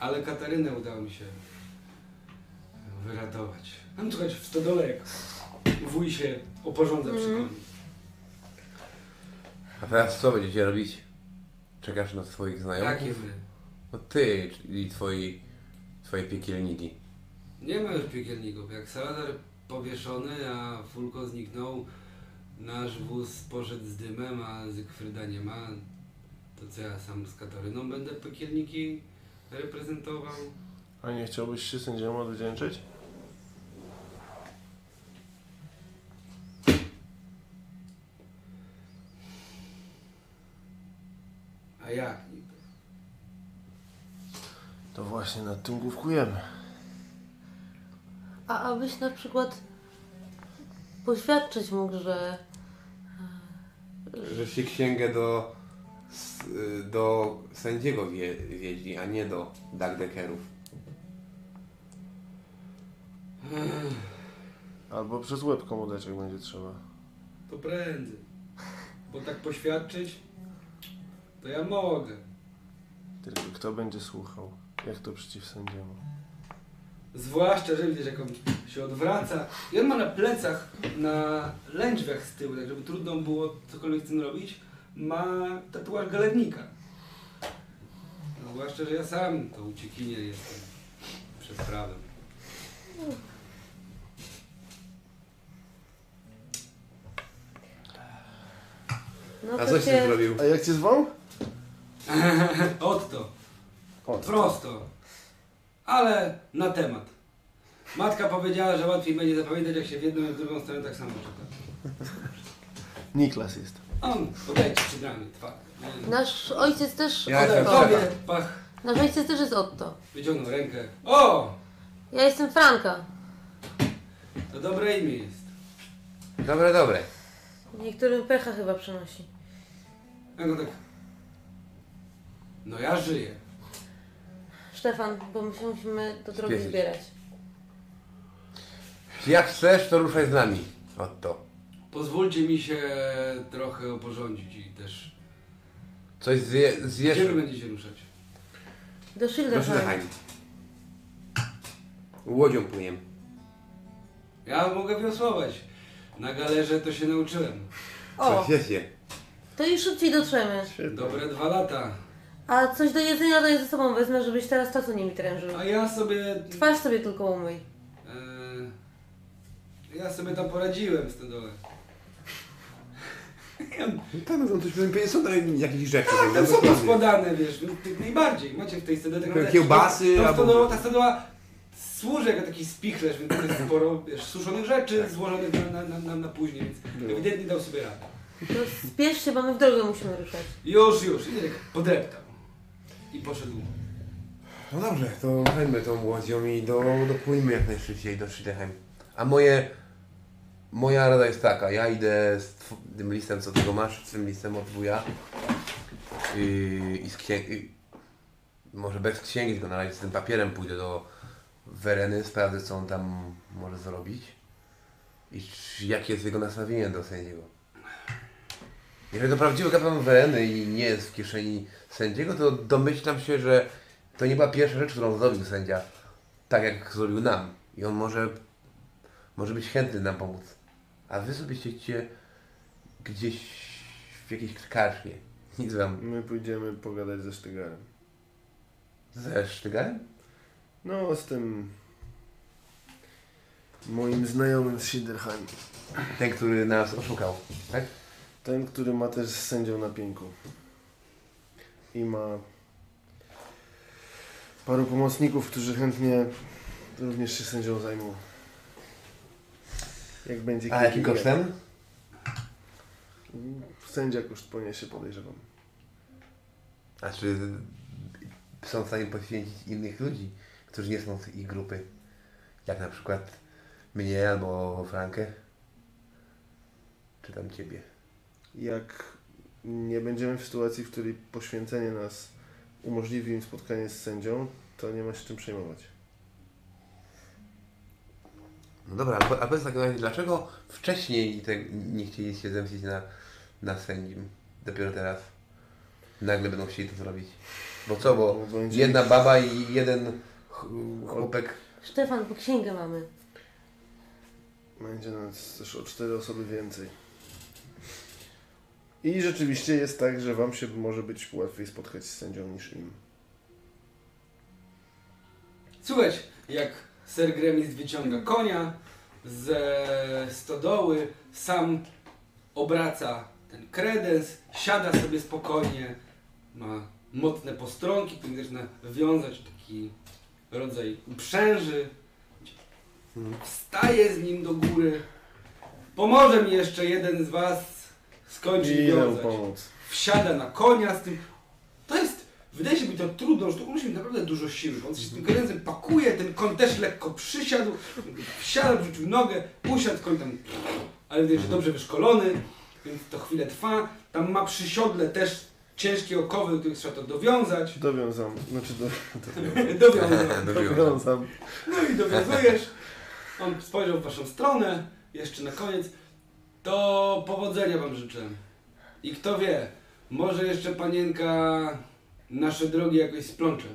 Ale Katarynę udało mi się wyratować. Tam słuchać w stodole jak wuj się oporządza przy Mhm. koniu. A teraz co będziecie robić? Czekasz na swoich znajomych? Jakie wy? No ty i twoi, twoje piekielniki. Nie ma już piekielników. Jak Salazar powieszony, a Fulko zniknął, nasz wóz poszedł z dymem, a Zygfryda nie ma, to co ja sam z Kataryną będę piekielniki reprezentował? A nie chciałbyś się sędziemu odwdzięczyć? A jak niby? To właśnie nad tym główkujemy. A abyś na przykład poświadczyć mógł, że Że się księgę do, do sędziego wie, wiedzi, a nie do dagdekerów. Albo przez łeb jak będzie trzeba. To prędzej. Bo tak poświadczyć, to ja mogę. Tylko kto będzie słuchał? Jak to przeciw sędziemu? Zwłaszcza, że widzisz, jak on się odwraca. I on ma na plecach, na lędźwiach z tyłu, tak żeby trudno było cokolwiek z tym robić, ma tatuaż galewnika. No, zwłaszcza, że ja sam to uciekinier jestem przed prawem. no A to coś ty cię... zrobił? A jak cię zwą? Otto, O, prosto, ale na temat. Matka powiedziała, że łatwiej będzie zapamiętać, jak się w jedną i w drugą stronę tak samo czyta. Niklas jest. On podajcie przy ramię, twardo. Nie, Nasz ojciec też Ja Otto. tobie, pach, Nasz ojciec też jest Otto. wyciągnął rękę. O! Ja jestem Franka. To dobre imię jest. Dobre, dobre. Niektórym pecha chyba przynosi. Ja go tak... No ja żyję. Stefan, bo my się musimy do drogi Spieszyć. zbierać. Jak chcesz, to ruszaj z nami. Oto. Pozwólcie mi się trochę oporządzić i też... Coś zje, zjesz. Gdzie wy będziecie ruszać? Do Do Schilderheim. Schilderheim. Łodzią płyniemy. Ja mogę wiosłować. Na galerze to się nauczyłem. O, Wiecie. to już szybciej dotrzemy. Dobre dwa lata. A coś do jedzenia to ja ze sobą wezmę, żebyś teraz czasu nie mi trężył. A ja sobie... Twarz sobie tylko umyj. E, ja sobie tam poradziłem z tym dole. Ja, No tak, no to pewnie są tam jakieś rzeczy. tak, tam są poskładane, wiesz, no, tych najbardziej. Macie w tej stodole tak naprawdę- Kiełbasy, Ta albo- stodoła, ta stodoła służy jako taki spichlerz, więc tam jest sporo wiesz, suszonych rzeczy złożonych na, na, na, na, później, więc ewidentnie dał sobie radę. To spiesz się, bo my w drogę musimy ruszać. Już, już, i tak podeptał. I poszedł. No dobrze, to chodźmy tą łodzią i do, dopłyńmy jak najszybciej do Schilderheim. A moje... Moja rada jest taka, ja idę z tym listem, co tego masz, z tym listem od wuja i, z księgi, może bez księgi, tylko na razie z tym papierem pójdę do Wereny, sprawdzę co on tam może zrobić i jakie jest jego nastawienie do sędziego. Jeżeli to prawdziwy kapitan Wereny i nie jest w kieszeni sędziego, to domyślam się, że to nie była pierwsza rzecz, którą zrobił sędzia, tak jak zrobił nam. I on może, może być chętny nam pomóc. a wy sobie siedzicie gdzieś w jakiejś karczmie. Nic wam. My pójdziemy pogadać ze Sztygarem. Ze Sztygarem? No, z tym... Moim znajomym z Sinderheim. Ten, który nas oszukał, tak? Ten, który ma też z sędzią na pieńku. I ma paru pomocników, którzy chętnie również się sędzią zajmą. Jak będzie A jakim kosztem? Sędzia koszt poniesie, podejrzewam. A czy są w stanie poświęcić innych ludzi, którzy nie są z ich grupy? Jak na przykład mnie albo Frankę? Czy tam ciebie? Jak nie będziemy w sytuacji, w której poświęcenie nas umożliwi im spotkanie z sędzią, to nie ma się czym przejmować. No dobra, ale, ale powiedz takim razie, dlaczego wcześniej te, nie chcieli się zemścić na, na sędzim? Dopiero teraz nagle będą chcieli to zrobić. Bo co, bo Bo będzie- jedna baba i jeden ch- chłopek... Stefan, bo księgę mamy. Będzie nas też o cztery osoby więcej. I rzeczywiście jest tak, że Wam się może być łatwiej spotkać z sędzią niż im. Słuchaj, jak Ser Gremis wyciąga konia ze stodoły, sam obraca ten kredens, siada sobie spokojnie, ma mocne postronki, które zaczyna wiązać taki rodzaj uprzęży. Wstaje z nim do góry. Pomoże mi jeszcze jeden z was skończyć I idę wiązać pomóc. wsiada na konia z tym. To jest, wydaje się być to trudno, że to musi mieć naprawdę dużo siły. bo On się z tym koniem pakuje, ten koń też lekko przysiadł, wsiadł, wrzucił nogę, usiadł, koń tam, ale widać, że dobrze wyszkolony, więc to chwilę trwa. Tam ma przy siodle też ciężkie okowy, do których trzeba to dowiązać. Dowiązam. Znaczy do, Dowiązać. dowiązam. No i dowiązujesz. On spojrzał w waszą stronę, jeszcze na koniec. To powodzenia wam życzę. I kto wie, może jeszcze panienka nasze drogi jakoś splącze.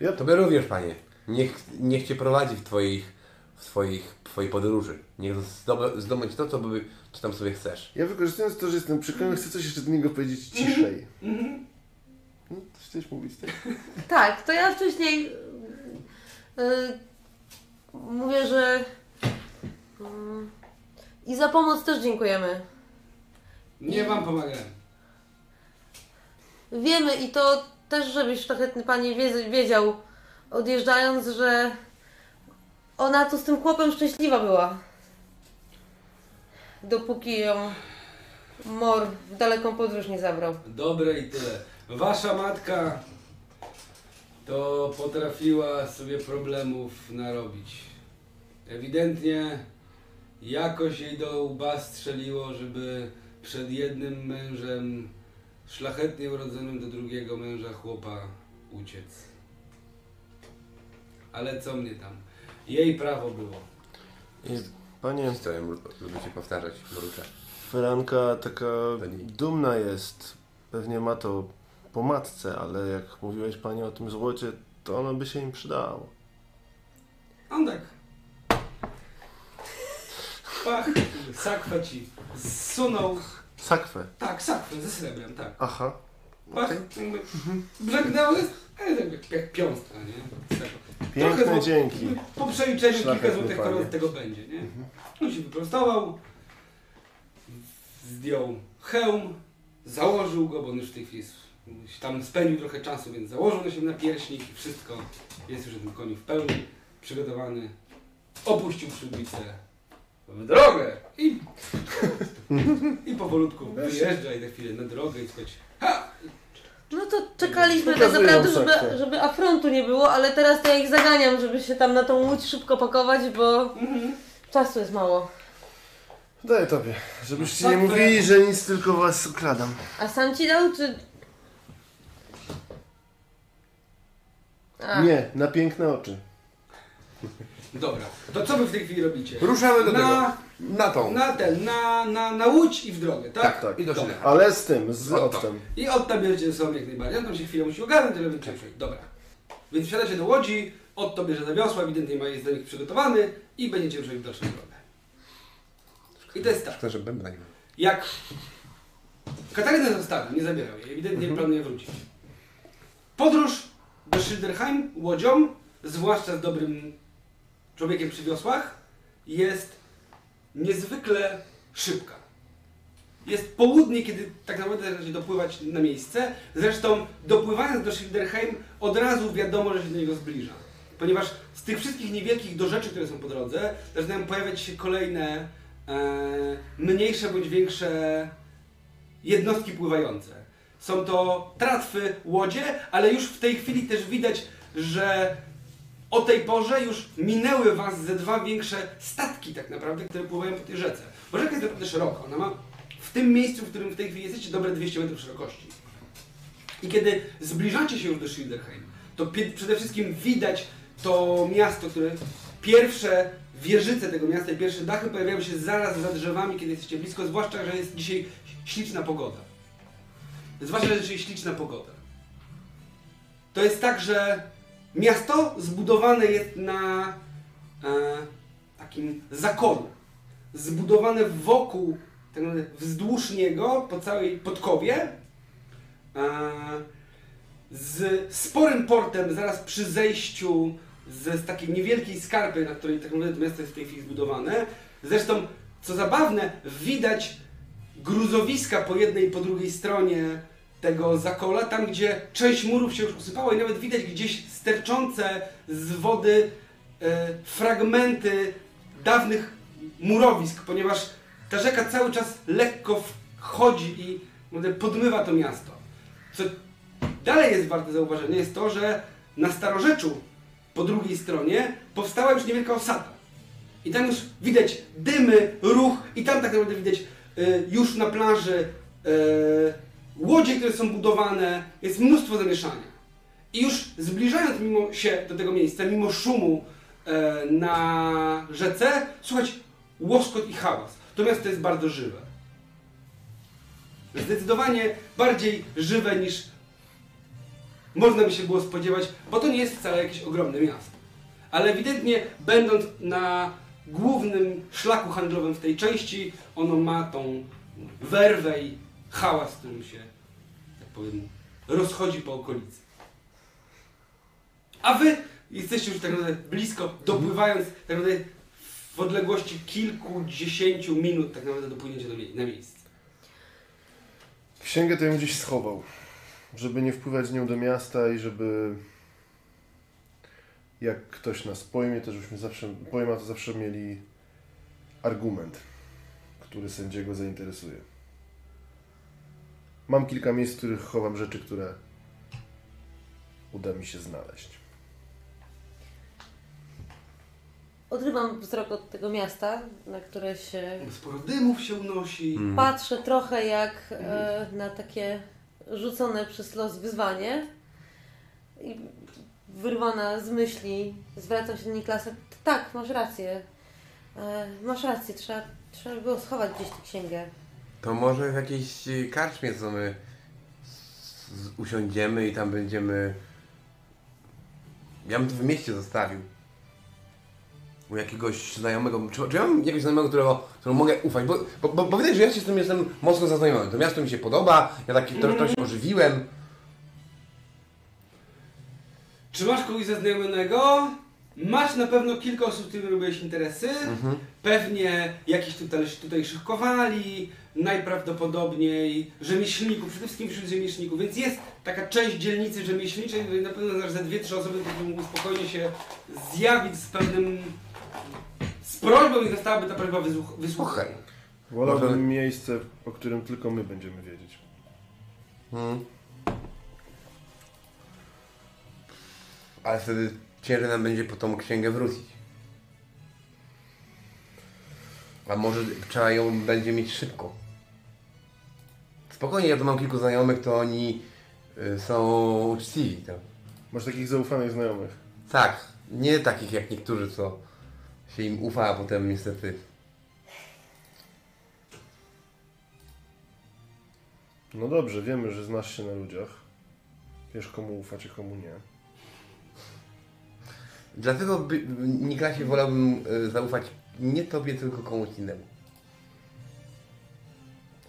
Ja Tobie również, panie. Niech, niech cię prowadzi w twoich, w twoich, w twojej podróży. Niech zdob- zdobądź to, co, by, co tam sobie chcesz. Ja wykorzystując to, że jestem przy koniu, chcę coś jeszcze do niego powiedzieć ciszej. Mhm. No, coś chcesz mówić tak? Tak, to ja wcześniej yy, mówię, że yy, i za pomoc też dziękujemy. Nie wam pomagałem. Wiemy i to też, żebyś szlachetny panie wiedz- wiedział, odjeżdżając, że ona tu z tym chłopem szczęśliwa była. Dopóki ją mor w daleką podróż nie zabrał. Dobre i tyle. Wasza matka to potrafiła sobie problemów narobić. Ewidentnie jakoś jej do łba strzeliło, żeby przed jednym mężem szlachetnie urodzonym do drugiego męża chłopa uciec. Ale co mnie tam? Jej prawo było. Panie, Historię lu- lubię się powtarzać, Borucza. Franka taka Pani. dumna jest. Pewnie ma to po matce, ale jak mówiłeś Panie o tym złocie, to ono by się im przydało. On tak. Pach, sakwę ci zsunął. Sakwę. Tak, sakwę ze srebrem, tak. Aha. Pach, jakby brzegnęło jest, ale tak jak, jak piąstka, nie? Piękne Trochę dzięki. Po przeliczeniu kilka złotych koron z tego będzie, nie? On się wyprostował, zdjął hełm, założył go, bo on już w tej chwili tam spędził trochę czasu, więc założył na siebie napierśnik i wszystko jest już na tym koniu w pełni przygotowany. Opuścił przyłbicę w drogę i, i powolutku wyjeżdża i za chwilę na drogę i słuchać, ha! No to czekaliśmy tak Pokazują naprawdę, żeby, żeby afrontu nie było, ale teraz to ja ich zaganiam, żeby się tam na tą łódź szybko pakować, bo czasu jest mało. Daj tobie, żebyście nie Sakwę. mówili, że nic tylko was ukradam. A sam ci dał, czy... A, Nie, na piękne oczy. Dobra, to co wy w tej chwili robicie? Ruszamy do na, tego. Na tą. Na ten, na, na, na łódź i w drogę, tak? Tak, tak. I do Dobra. Ale z tym, z octem. I Otta bierzecie ze sobą jak najbardziej. On tam się chwilę musi ogarnąć, ale będzie przejść. Dobra. Więc wsiadacie do łodzi, Otto bierze za wiosła, ewidentnie ma jest do nich przygotowany i będziecie ruszać w dalszą drogę. I to jest tak. Szkoda, że bębna nie ma. Jak Katarynę zostawił, nie zabierał jej, ewidentnie planuje wrócić. Podróż do Schilderheim łodzią, zwłaszcza z dobrym człowiekiem przy wiosłach, jest niezwykle szybka. Jest południe, kiedy tak naprawdę zacznie dopływać na miejsce. Zresztą dopływając do Schilderheim od razu wiadomo, że się do niego zbliża. Ponieważ z tych wszystkich niewielkich dorzeczy, które są po drodze, zaczynają pojawiać się kolejne e, mniejsze bądź większe jednostki pływające. Są to tratwy, łodzie, ale już w tej chwili też widać, że o tej porze już minęły was ze dwa większe statki tak naprawdę, które pływają po tej rzece. Bo rzeka jest naprawdę szeroka. Ona ma w tym miejscu, w którym w tej chwili jesteście, dobre 200 metrów szerokości. I kiedy zbliżacie się już do Schilderheim, to przede wszystkim widać to miasto, które pierwsze wieżyce tego miasta i pierwsze dachy pojawiają się zaraz za drzewami, kiedy jesteście blisko, zwłaszcza, że jest dzisiaj śliczna pogoda. Zwłaszcza, że dzisiaj śliczna pogoda. To jest tak, że miasto zbudowane jest na e, takim zakolu. Zbudowane wokół, tak naprawdę wzdłuż niego, po całej podkowie. E, z sporym portem zaraz przy zejściu z, z takiej niewielkiej skarpy, na której tak naprawdę to miasto jest w tej chwili zbudowane. Zresztą, co zabawne, widać gruzowiska po jednej i po drugiej stronie tego zakola, tam gdzie część murów się już usypała i nawet widać gdzieś sterczące z wody e, fragmenty dawnych murowisk, ponieważ ta rzeka cały czas lekko wchodzi i podmywa to miasto. Co dalej jest warte zauważenia jest to, że na Starorzeczu po drugiej stronie powstała już niewielka osada. I tam już widać dymy, ruch i tam tak naprawdę widać y, już na plaży y, łodzie, które są budowane, jest mnóstwo zamieszania. I już zbliżając mimo się do tego miejsca, mimo szumu e, na rzece, słuchać łoskot i hałas. To miasto jest bardzo żywe. Zdecydowanie bardziej żywe niż można by się było spodziewać, bo to nie jest wcale jakieś ogromne miasto. Ale ewidentnie, będąc na głównym szlaku handlowym w tej części, ono ma tą werwę i hałas, którym się, tak powiem, rozchodzi po okolicy. A wy jesteście już tak naprawdę blisko, dopływając tak naprawdę w odległości kilkudziesięciu minut tak naprawdę do mie- na miejsce. Księgę to ją gdzieś schował, żeby nie wpływać z nią do miasta i żeby jak ktoś nas pojmie, to żebyśmy zawsze, pojma to zawsze mieli argument, który sędziego zainteresuje. Mam kilka miejsc, w których chowam rzeczy, które uda mi się znaleźć. Odrywam wzrok od tego miasta, na które się Sporo dymów się unosi. patrzę trochę jak e, na takie rzucone przez los wyzwanie. I wyrwana z myśli zwracam się do Niklasa. Tak, masz rację. E, masz rację, trzeba, trzeba było schować gdzieś tę księgę. To może w jakiejś y, karczmie, co my z- usiądziemy i tam będziemy... Ja bym to w mieście zostawił. U jakiegoś znajomego, czy, czy ja mam jakiegoś znajomego, którego, któremu mogę ufać, bo, bo, bo, bo widać, że ja się z tym jestem mocno zaznajomiony. To miasto mi się podoba, ja taki to, to się ożywiłem. Czy masz kogoś zaznajomionego? Masz na pewno kilka osób, którym robiłeś interesy. Pewnie jakiś tutaj, tutaj szychkowali, najprawdopodobniej rzemieślników, przede wszystkim wśród rzemieślników, więc jest taka część dzielnicy rzemieślniczej, na pewno znasz ze dwie, trzy osoby, które mógł spokojnie się zjawić z pewnym... z prośbą i zostałaby ta prośba wysłuch- wysłuchana. Wolałbym Może- miejsce, o którym tylko my będziemy wiedzieć. Hmm. Ale wtedy ciężej nam będzie po tą księgę wrócić. A może trzeba ją będzie mieć szybko. Spokojnie, ja tu mam kilku znajomych, to oni y, są uczciwi. To. Masz takich zaufanych znajomych. Tak, nie takich jak niektórzy, co się im ufa, a potem niestety No dobrze, wiemy, że znasz się na ludziach. Wiesz komu ufać, a komu nie. Dlatego by, Niklasie wolałbym y, zaufać nie tobie, tylko komuś innemu.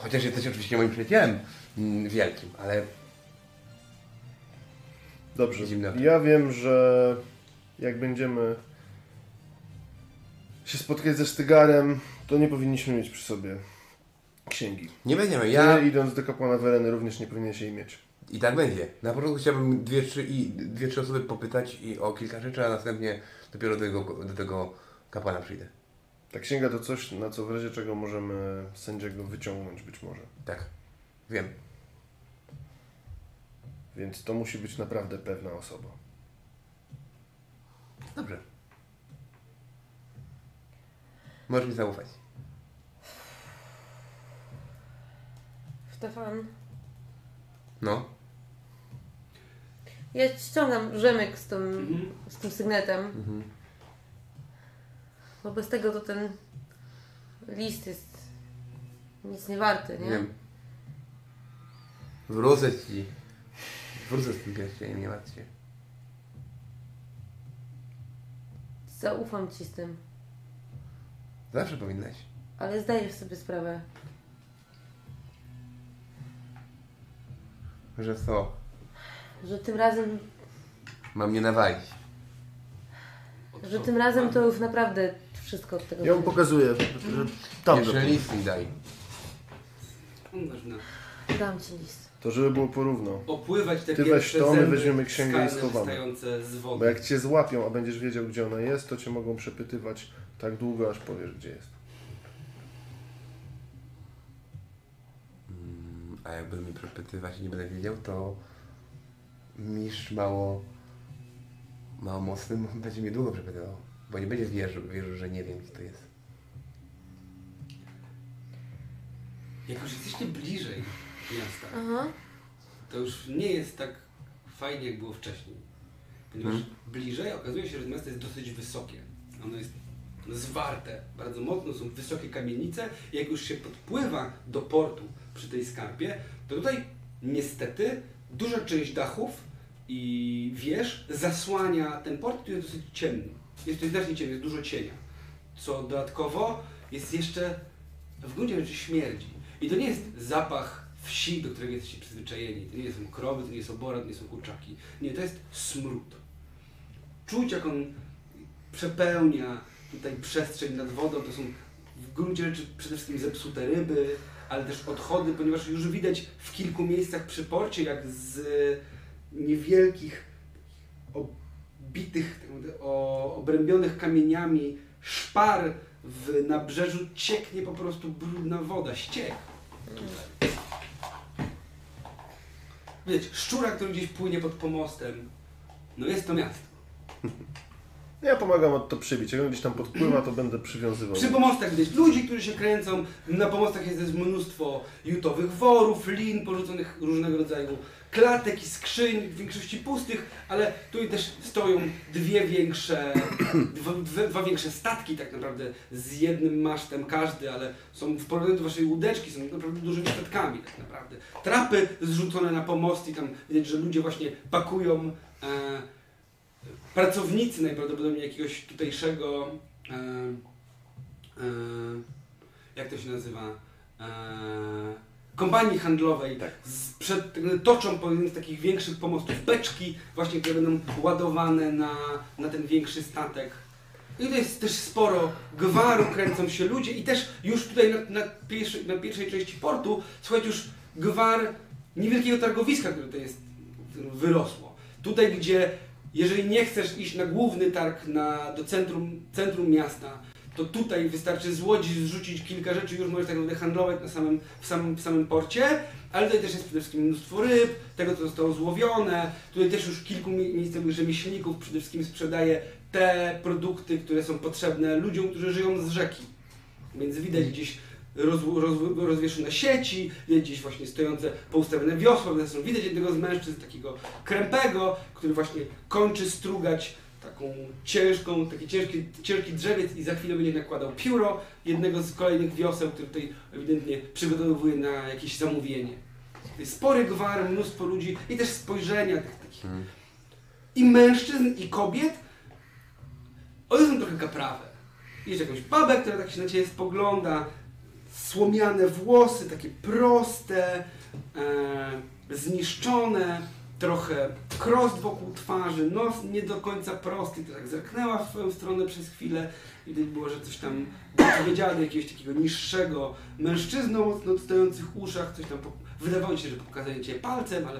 Chociaż jesteś oczywiście moim przyjacielem mm, wielkim, ale Dobrze. Zimno. Ja wiem, że jak będziemy się spotkać ze Sztygarem, to nie powinniśmy mieć przy sobie księgi. nie będziemy. Ja... Ja idąc do kapłana Wereny również nie powinien się jej mieć. i tak będzie. Na początku chciałbym dwie, trzy, i, dwie, trzy osoby popytać i o kilka rzeczy, a następnie dopiero do tego, do tego kapłana przyjdę. Ta księga to coś, na co w razie czego możemy sędziego wyciągnąć być może. Tak, wiem. Więc to musi być naprawdę pewna osoba. Dobrze. Możesz mi zaufać. Stefan, No. ja ściągam rzemek z tym, Mhm. z tym sygnetem, Mhm. Bo bez tego to ten list jest nic nie warty, nie? Wiem. Wrócę ci. Wrócę z tym pierścieniem, nie martw się. Zaufam ci z tym, Zawsze powinnaś. ale zdajesz sobie sprawę, Że co? że tym razem, Mam nie nawalić. że tym razem to już naprawdę wszystko od tego Ja mu zależy. pokazuję, że tam Jeszcze do- list mi daj. Można Dam ci list. To żeby było porówno. opływać te Ty weź pierwsze to, my zęby weźmiemy księgę i skalne schowamy. wystające z wody. Bo jak cię złapią, a będziesz wiedział, gdzie ona jest, to cię mogą przepytywać tak długo, aż powiesz, gdzie jest. Mm, A jakby mi przepytywać i nie będę wiedział, to mistrz mało, mało mocny będzie mnie długo przepytywał. Bo nie będzie wierzył, wierzył, że nie wiem, gdzie to jest. Jak już jesteście bliżej miasta, Aha. to już nie jest tak fajnie, jak było wcześniej. Ponieważ Mhm. bliżej okazuje się, że miasto jest dosyć wysokie. Ono jest zwarte bardzo mocno, są wysokie kamienice. I jak już się podpływa do portu przy tej skarpie, to tutaj niestety duża część dachów i wież zasłania ten port, który jest dosyć ciemny. Jest to znacznie ciemny, jest dużo cienia. Co dodatkowo jest jeszcze w gruncie rzeczy śmierdzi. I to nie jest zapach wsi, do którego jesteście przyzwyczajeni. To nie są krowy, to nie jest obora, to nie są kurczaki. Nie, to jest smród. Czuć, jak on przepełnia tutaj przestrzeń nad wodą. To są w gruncie rzeczy przede wszystkim zepsute ryby, ale też odchody, ponieważ już widać w kilku miejscach przy porcie, jak z niewielkich, tak o, obrębionych kamieniami szpar w nabrzeżu cieknie po prostu brudna woda, ściek. Wiecie, szczura, który gdzieś płynie pod pomostem. No jest to miasto. Ja pomagam od to przybić. Jak on gdzieś tam podpływa, to będę przywiązywał. Przy pomostach widać ludzi, którzy się kręcą. Na pomostach jest też mnóstwo jutowych worów, lin porzuconych różnego rodzaju klatek i skrzyń, w większości pustych, ale tu też stoją dwie większe, dwa, dwa, większe statki tak naprawdę z jednym masztem każdy, ale są w porównaniu do waszej łódeczki, są naprawdę dużymi statkami tak naprawdę. Trapy zrzucone na pomost i tam widać, że ludzie właśnie pakują e, pracownicy najprawdopodobniej jakiegoś tutejszego e, e, jak to się nazywa e, kompanii handlowej z, przed, toczą po jednym z takich większych pomostów beczki właśnie, które będą ładowane na, na ten większy statek. I to jest też sporo gwaru, kręcą się ludzie i też już tutaj na, na, pierwszej, na pierwszej części portu słuchajcie już gwar niewielkiego targowiska, które tutaj jest, wyrosło. Tutaj, gdzie jeżeli nie chcesz iść na główny targ na, do centrum, centrum miasta, to tutaj wystarczy z łodzi zrzucić kilka rzeczy, już możesz tak naprawdę handlować na samym, w, samym, w samym porcie, ale tutaj też jest przede wszystkim mnóstwo ryb, tego co zostało złowione, tutaj też już kilku mi- miejscowych rzemieślników przede wszystkim sprzedaje te produkty, które są potrzebne ludziom, którzy żyją z rzeki. Więc widać gdzieś roz, roz, rozwieszone sieci, gdzieś właśnie stojące poustawione wiosła, widać jednego z mężczyzn, takiego krępego, który właśnie kończy strugać taką ciężką, taki ciężki, ciężki drzewiec i za chwilę będzie nakładał pióro jednego z kolejnych wioseł, który tutaj ewidentnie przygotowuje na jakieś zamówienie. Spory gwar, mnóstwo ludzi i też spojrzenia tych takich Mhm. i mężczyzn, i kobiet, one są trochę kaprawe. Jest jakąś babę, która tak się na ciebie spogląda słomiane włosy, takie proste, e, zniszczone, trochę krost wokół twarzy, nos nie do końca prosty, tak zerknęła w twoją stronę przez chwilę widać było, że coś tam powiedziała do jakiegoś takiego niższego mężczyzny o mocno odstających uszach, coś tam, po, wydawało mi się, że pokazuje cię palcem, ale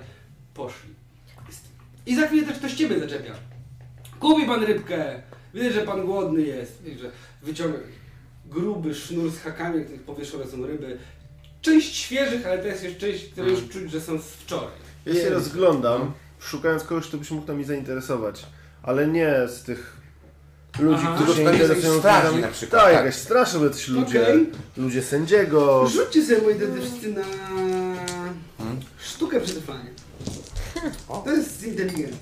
poszli. I za chwilę też ktoś ciebie zaczepia. Kupi pan rybkę, widać, że pan głodny jest, widać, że wyciąga gruby sznur z hakami, na których powieszone są ryby. Część świeżych, ale to jest już część, które już czuć, że są z wczoraj. Ja się rozglądam, szukając kogoś, kto byś mógł nami zainteresować. Ale nie z tych ludzi, Aha. którzy się Tylko interesują straży na przykład, Tak, tak. jakaś straż, żeby ludzie, Okej. ludzie sędziego. Rzućcie sobie, moi drodzy, wszyscy na sztukę przetrwania. To jest z inteligencji.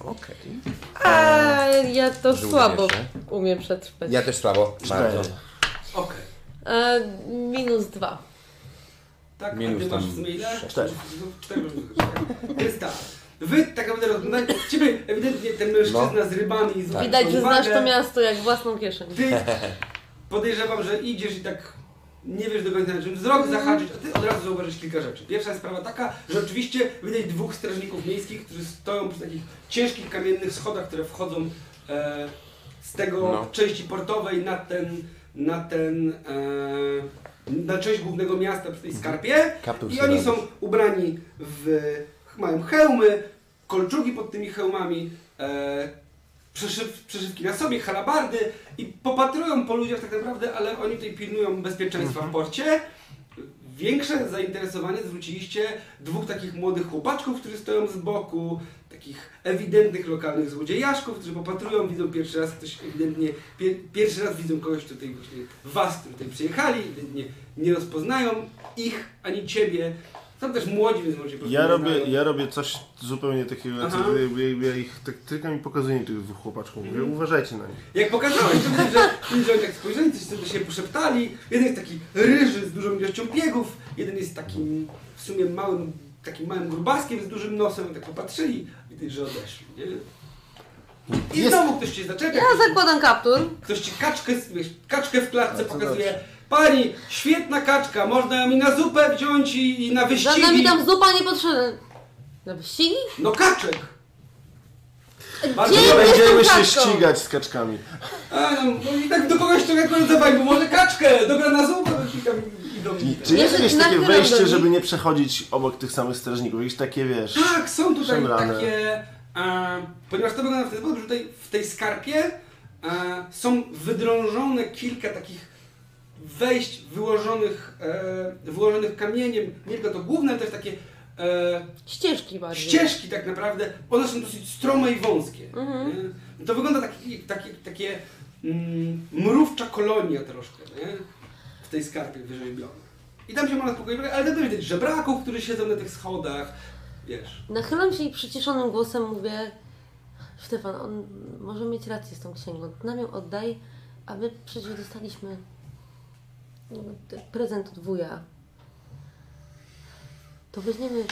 Okej. A ja to Żółty słabo jeszcze. umiem przetrwać. Ja też słabo. Bardzo. Okej. E, minus dwa. Tak, Minus a ty masz tam w sumie ile? cztery. Cztery tak? Jest tak. Wy tak naprawdę rozglądacie, ciebie ewidentnie ten mężczyzna No. z rybami z Widać, że znasz to miasto jak własną kieszeń. Ty podejrzewam, że idziesz i tak nie wiesz do końca na czym wzrok zahaczyć, a ty od razu zauważysz kilka rzeczy. Pierwsza sprawa taka, że oczywiście widać dwóch strażników miejskich, którzy stoją przy takich ciężkich kamiennych schodach, które wchodzą e, z tego No. części portowej na ten, na ten, e, na część głównego miasta przy tej skarpie. Kaptur I oni są ubrani w, mają hełmy, kolczugi pod tymi hełmami, e, przeszyw, przeszywki na sobie, halabardy i popatrują po ludziach tak naprawdę, ale oni tutaj pilnują bezpieczeństwa w porcie. Większe zainteresowanie zwróciliście dwóch takich młodych chłopaczków, którzy stoją z boku, takich ewidentnych lokalnych złodziejaszków, którzy popatrują, widzą pierwszy raz ktoś ewidentnie, pier, pierwszy raz widzą kogoś tutaj właśnie, was, którzy tutaj przyjechali, ewidentnie nie rozpoznają ich ani ciebie. Są też młodzi, więc może po Ja robię, ja robię coś zupełnie takiego, Aha. co ja, ja ich tak tylko mi pokazuję tych dwóch chłopaczków. Mówię, uważajcie na nich. Jak pokazałeś, to widać, że, oni tak spojrzeli, coś sobie się poszeptali. Jeden jest taki ryży z dużą ilością biegów, jeden jest takim w sumie małym, takim małym grubaskiem z dużym nosem. Tak popatrzyli, widać, że odeszli, nie? I Jest- znowu ktoś cię zaczepia, Ja zakładam kaptur. ktoś ci kaczkę, wiesz, kaczkę w klatce A, to pokazuje. dobrze. Pani, świetna kaczka, można ją i na zupę wziąć i, i na Żadna mi wyścigi. tam zupa nie potrzebna. Na wyścigi? No kaczek! Bardzo Gdzie Nie dobre. będziemy się kaczką? ścigać z kaczkami. A, no, no i tak do kogoś to jak zadawaj, bo może kaczkę, dobra na zupę, i tam Czy jest jakieś takie wejście, żeby nie przechodzić obok tych samych strażników? Jakieś takie, wiesz... Tak, są tutaj Szemrane. takie. E, ponieważ to wygląda w ten sposób, że tutaj w tej skarpie e, są wydrążone kilka takich wejść wyłożonych, e, wyłożonych kamieniem. Nie tylko to główne, ale też takie e, Ścieżki bardziej. ścieżki tak naprawdę. One są dosyć strome i wąskie. Mhm. nie? To wygląda tak, takie, takie mm, mrówcza kolonia troszkę, nie? W tej skarpie wyrzeźbiona. I tam się można spokojnie, ale też widać żebraków, którzy siedzą na tych schodach, wiesz. Nachylam się i przyciszonym głosem mówię Stefan, on może mieć rację z tą księgą. Nam ją oddaj, a my przecież dostaliśmy no, prezent od wuja. To weźmiemy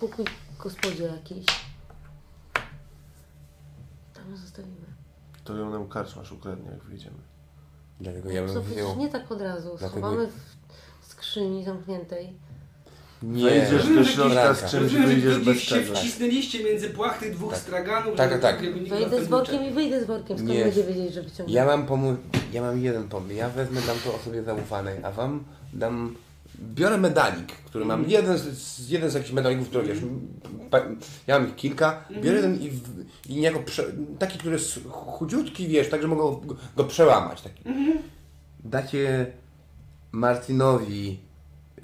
pokój gospodzie jakiś. Tam ją zostawimy. To ją nam karczmasz ukradnie, jak wyjdziemy. Dlatego ja to bym przecież wziął... nie tak od razu. Dlatego- Schowamy w skrzyni zamkniętej. Nie. Wejdziesz do że środka z czymś, wyjdziesz bez się tego. wcisnęliście między płach tych dwóch Tak. straganów, Tak, tak. nikt Wejdę z workiem i wyjdę z workiem. Skąd Nie. będzie wiedzieć, że wyciągnę? Ja mam pomysł, ja mam jeden pomysł. Ja wezmę dam to osobie zaufanej, a wam dam. Biorę medalik, który mam. Mhm. Jeden z, jeden z jakichś medalików, który wiesz. pa- Ja mam ich kilka. Mhm. Biorę jeden i, i niejako prze, taki, który jest chudziutki, wiesz, tak, że mogę go, go przełamać. Taki. Mhm. Dacie Martinowi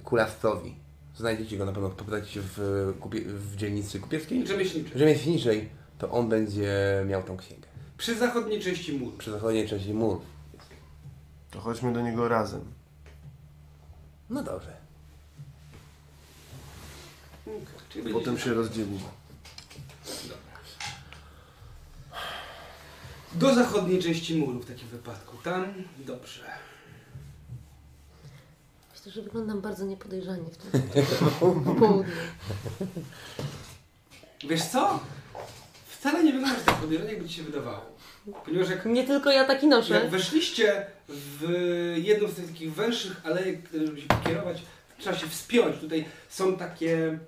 Kulastowi. Znajdziecie go na pewno, popytacie się w, kupie, w dzielnicy kupieckiej, Rzemieślniczy. rzemieślniczej, to on będzie miał tą księgę. Przy zachodniej części muru. Przy zachodniej części murów. To chodźmy do niego razem. No dobrze. Okay. Czyli Potem się rozdzielimy. Dobra. Do zachodniej części muru w takim wypadku. Tam dobrze. Myślę, że wyglądam bardzo niepodejrzanie w tym południu. Wiesz co? Wcale nie wyglądasz tak podejrzanie, jakby ci się wydawało. Ponieważ jak Nie tylko ja taki noszę. Jak weszliście w jedną z tych takich węższych alejek, żeby się kierować, trzeba się wspiąć. Tutaj są takie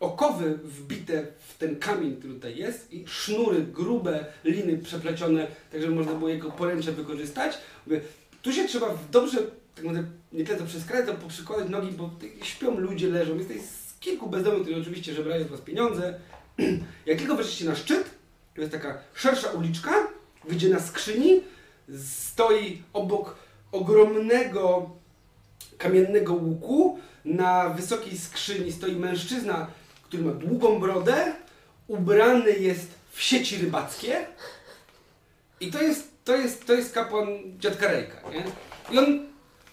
okowy wbite w ten kamień, który tutaj jest i sznury, grube liny przeplecione, tak żeby można było jego poręcze wykorzystać. Mówię, tu się trzeba dobrze, tak mówię, nie tyle to przez kraj, to poprzykładać nogi, bo tutaj śpią ludzie, leżą. Jest tutaj z kilku bezdomnych, którzy oczywiście żebrają z was pieniądze. Jak tylko weszliście na szczyt, to jest taka szersza uliczka, gdzie na skrzyni stoi obok ogromnego kamiennego łuku. Na wysokiej skrzyni stoi mężczyzna, który ma długą brodę, ubrany jest w sieci rybackie. I to jest, to jest, to jest kapłan dziadka Rejka, nie? I on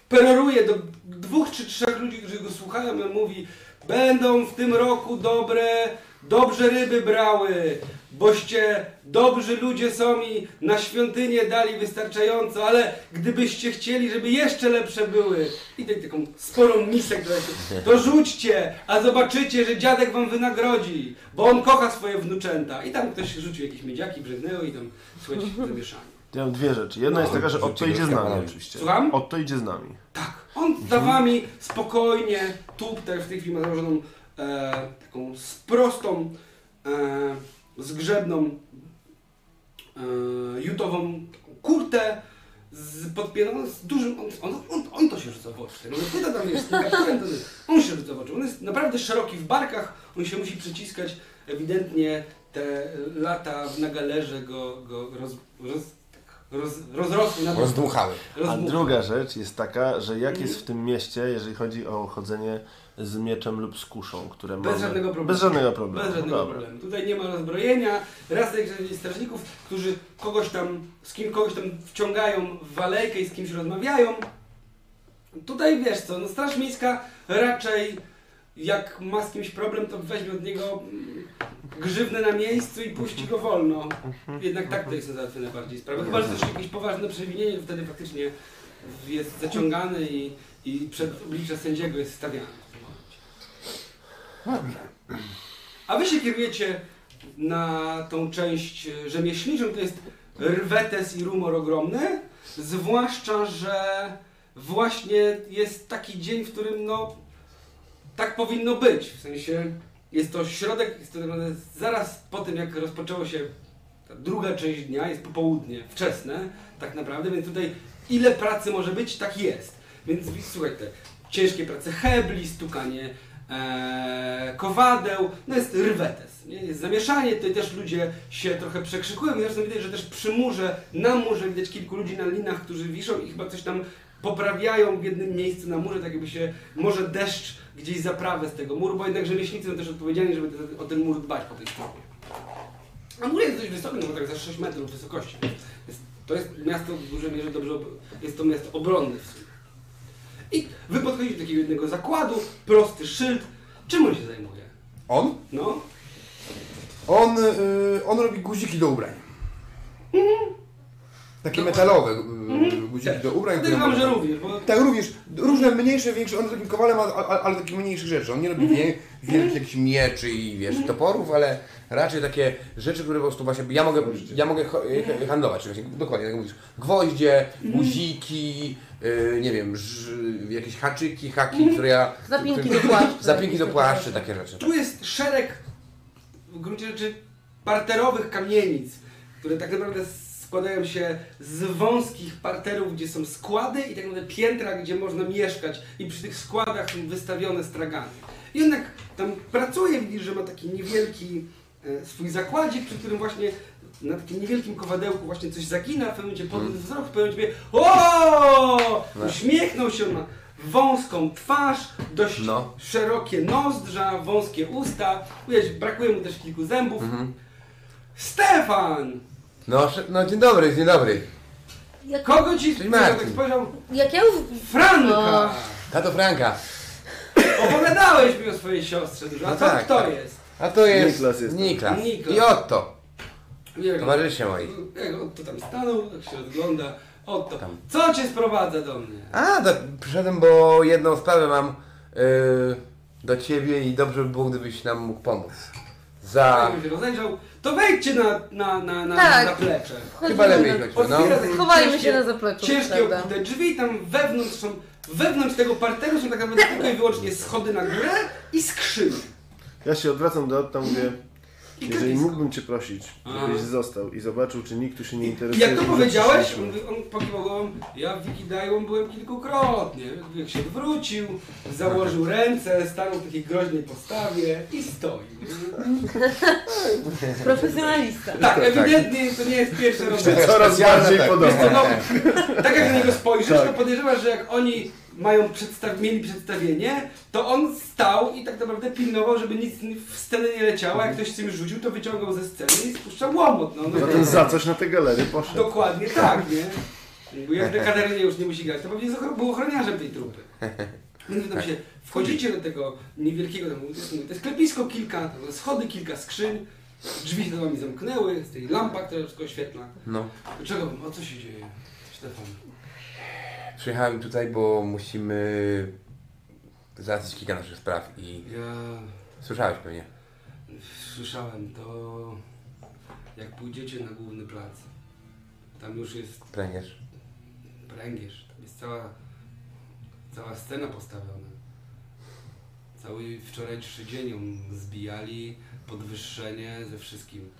peroruje do dwóch czy trzech ludzi, którzy go słuchają i on mówi Będą w tym roku dobre, dobrze ryby brały, boście dobrzy ludzie są i na świątynię dali wystarczająco, ale gdybyście chcieli, żeby jeszcze lepsze były i daj taką sporą misę, to rzućcie, a zobaczycie, że dziadek wam wynagrodzi, bo on kocha swoje wnuczęta. I tam ktoś rzucił jakieś miedziaki, brzygnęło i tam słuchajcie, zamieszanie. Ja mam dwie rzeczy. Jedna jest taka, że Otto idzie z nami oczywiście. Słucham? Otto idzie z nami. Tak, on za wami spokojnie, tu też w tej chwili ma założoną e, taką z prostą, e, zgrzebną, e, jutową kurtę z podpiętą, z dużym, on, on, on, on to się rzuca w oczy. No, ty tam jest, tym kapturem, to on się rzuca w oczy. On jest naprawdę szeroki w barkach, on się musi przyciskać, ewidentnie te lata na galerze go, go roz, roz, tak, roz, rozrosły na Rozdmuchały. A druga rzecz jest taka, że jak jest w tym mieście, jeżeli chodzi o chodzenie z mieczem lub z kuszą, które Bez mamy... żadnego problemu. Bez żadnego problemu. Bez żadnego Dobra. problemu. Tutaj nie ma rozbrojenia. Raz że strażników, którzy kogoś tam, z kim kogoś tam wciągają w alejkę i z kimś rozmawiają. Tutaj wiesz co, no Straż Miejska raczej jak ma z kimś problem, to weźmie od niego mm, grzywnę na miejscu i puści go wolno. Jednak tak to jest załatwione bardziej sprawy. Chyba, że też jakieś poważne przewinienie, to wtedy faktycznie jest zaciągany i, i przed oblicze sędziego jest stawiany. A wy się kierujecie na tą część e, rzemieślniczą, to jest rwetes i rumor ogromny, zwłaszcza, że właśnie jest taki dzień, w którym no tak powinno być, w sensie jest to środek, jest to zaraz po tym jak rozpoczęło się ta druga część dnia, jest popołudnie, wczesne tak naprawdę, więc tutaj ile pracy może być, tak jest. Więc słuchajcie, ciężkie prace hebli, stukanie e, kowadeł, no jest rwetes, nie? jest zamieszanie, tutaj też ludzie się trochę przekrzykują zresztą widać, że też przy murze, na murze widać kilku ludzi na linach, którzy wiszą i chyba coś tam poprawiają w jednym miejscu na murze, tak jakby się może deszcz gdzieś zaprawę z tego muru, bo jednak rzemieślnicy są też odpowiedzialni, żeby te- o ten mur dbać po tej stronie. A mur jest dość wysoki, no bo tak za 6 metrów wysokości. Jest, to jest miasto w dużej mierze dobrze, ob- jest to miasto obronne w sumie. I wy podchodzicie do takiego jednego zakładu, prosty szyld. Czym on się zajmuje? On? No, On, y, on robi guziki do ubrań. Takie metalowe y, guziki do ubrań. które podejrzewam, że można- również, bo Tak, również różne mniejsze, większe, on jest takim kowalem, ale, ale, ale takich mniejszych rzeczy. On nie robi wie, wielkich jakichś mieczy i wiesz, toporów, ale raczej takie rzeczy, które po prostu właśnie, ja mogę, ja mogę e, handlować, czyli właśnie, dokładnie, jak mówisz, gwoździe, guziki, y, nie wiem, ż, jakieś haczyki, haki, które ja... Zapinki do płaszczy. Zapinki do płaszczy, takie rzeczy. tu jest szereg w gruncie rzeczy parterowych kamienic, które tak naprawdę składają się z wąskich parterów, gdzie są składy i tak naprawdę piętra, gdzie można mieszkać i przy tych składach są wystawione stragany. I on tam pracuje, widzisz, że ma taki niewielki e, swój zakładzik, przy którym właśnie na takim niewielkim kowadełku właśnie coś zagina, w pewnym momencie podniósł wzrok, w pewnym momencie o! Uśmiechnął się, on ma wąską twarz, dość No. szerokie nozdrza, wąskie usta, widać, brakuje mu też kilku zębów. Stefan! No, no dzień dobry, dzień dobry. Jak, Kogo ci Cześć, ja tak spojrzał? jak ja już... Franka! O. Tato Franka. Opowiadałeś mi o swojej siostrze dużo. A No co tak, kto tak. jest? A to jest Niklas jest. Niklas. Niklas. I Otto, Nie wiem. towarzysze moi. Jak Otto tam stanął, tak się rozgląda. Otto, Tam. co cię sprowadza do mnie? A, to przyszedłem, bo jedną sprawę mam yy, do ciebie i dobrze by było, gdybyś nam mógł pomóc. Za... Jakby się rozejrzał, to wejdźcie na, na, na, na Tak. zaplecze. Chyba lepiej na- chodźmy, no. Otwiera takie Schowajmy ciężkie- się na zapleczu, Ciężkie prawda? drzwi, tam wewnątrz są, wewnątrz tego parteru są tak naprawdę tylko i wyłącznie schody na górę i skrzynie. Ja się odwracam do Otta, mówię, jeżeli mógłbym Cię prosić, Aha. żebyś został i zobaczył, czy nikt tu się nie I interesuje. Jak to powiedziałeś, on, on pokiwał głową, ja w Wikidajłom byłem kilkukrotnie. Jak się wrócił, założył ręce, stanął w takiej groźnej postawie i stoi. Profesjonalista. Tak, ewidentnie to nie jest pierwsze robienie. Coraz bardziej tak. Podoba. no, tak jak na niego spojrzysz, Tak. to podejrzewasz, że jak oni mają przedstaw mieli przedstawienie, to on stał i tak naprawdę pilnował, żeby nic w scenę nie leciało. Jak ktoś z tym rzucił, to wyciągał ze sceny i spuszczał łomot. No, no, Zatem za coś na tę galerię poszedł. Dokładnie tak, nie? Bo jak w Katerynie już nie musi grać, to pewnie był ochroniarzem tej trupy. Więc wy tam się wchodzicie do tego niewielkiego, tam, to jest, mówię, to jest klepisko kilka, schody, kilka skrzyń, drzwi się za wami zamknęły, z tej lampa, która wszystko oświetla. No. Dlaczego? O co się dzieje, Stefan? Przyjechałem tutaj, bo musimy załatwić kilka naszych spraw i Ja słyszałeś pewnie. słyszałem to, jak pójdziecie na główny plac. Tam już jest Pręgierz. pręgierz, tam jest cała, cała scena postawiona. Cały wczorajszy dzień ją zbijali, podwyższenie ze wszystkim.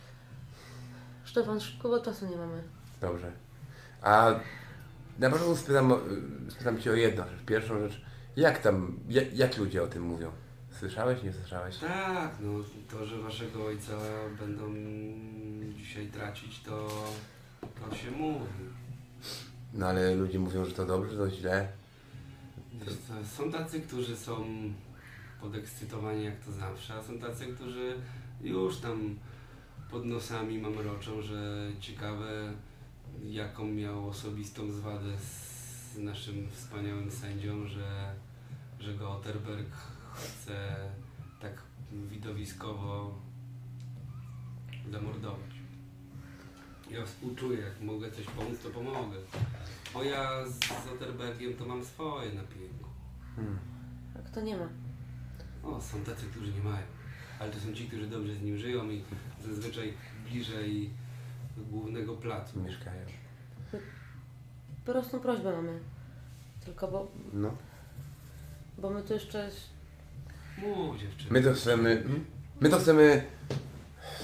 Stefan, szybko, bo czasu nie mamy. Dobrze. A na początku spytam, spytam Cię o jedną rzecz. Pierwszą rzecz, jak tam, jak, jak ludzie o tym mówią? Słyszałeś, nie słyszałeś? Tak, no to, że waszego ojca będą dzisiaj tracić, to, to się mówi. No ale ludzie mówią, że to dobrze, że to źle. Wiesz co, Są tacy, którzy są podekscytowani jak to zawsze, a są tacy, którzy już tam pod nosami mamroczą, że ciekawe jaką miał osobistą zwadę z naszym wspaniałym sędzią, że, że go Otterberg chce tak widowiskowo zamordować. Ja współczuję, jak mogę coś pomóc, to pomogę. Bo ja z Otterbergiem to mam swoje na pięku. A kto nie ma? O, są tacy, którzy nie mają. Ale to są ci, którzy dobrze z nim żyją i zazwyczaj bliżej głównego placu. Mieszkają. Prostą prośbę mamy. Tylko bo, No. bo my tu jeszcze... Mów dziewczyny. My to chcemy, my to chcemy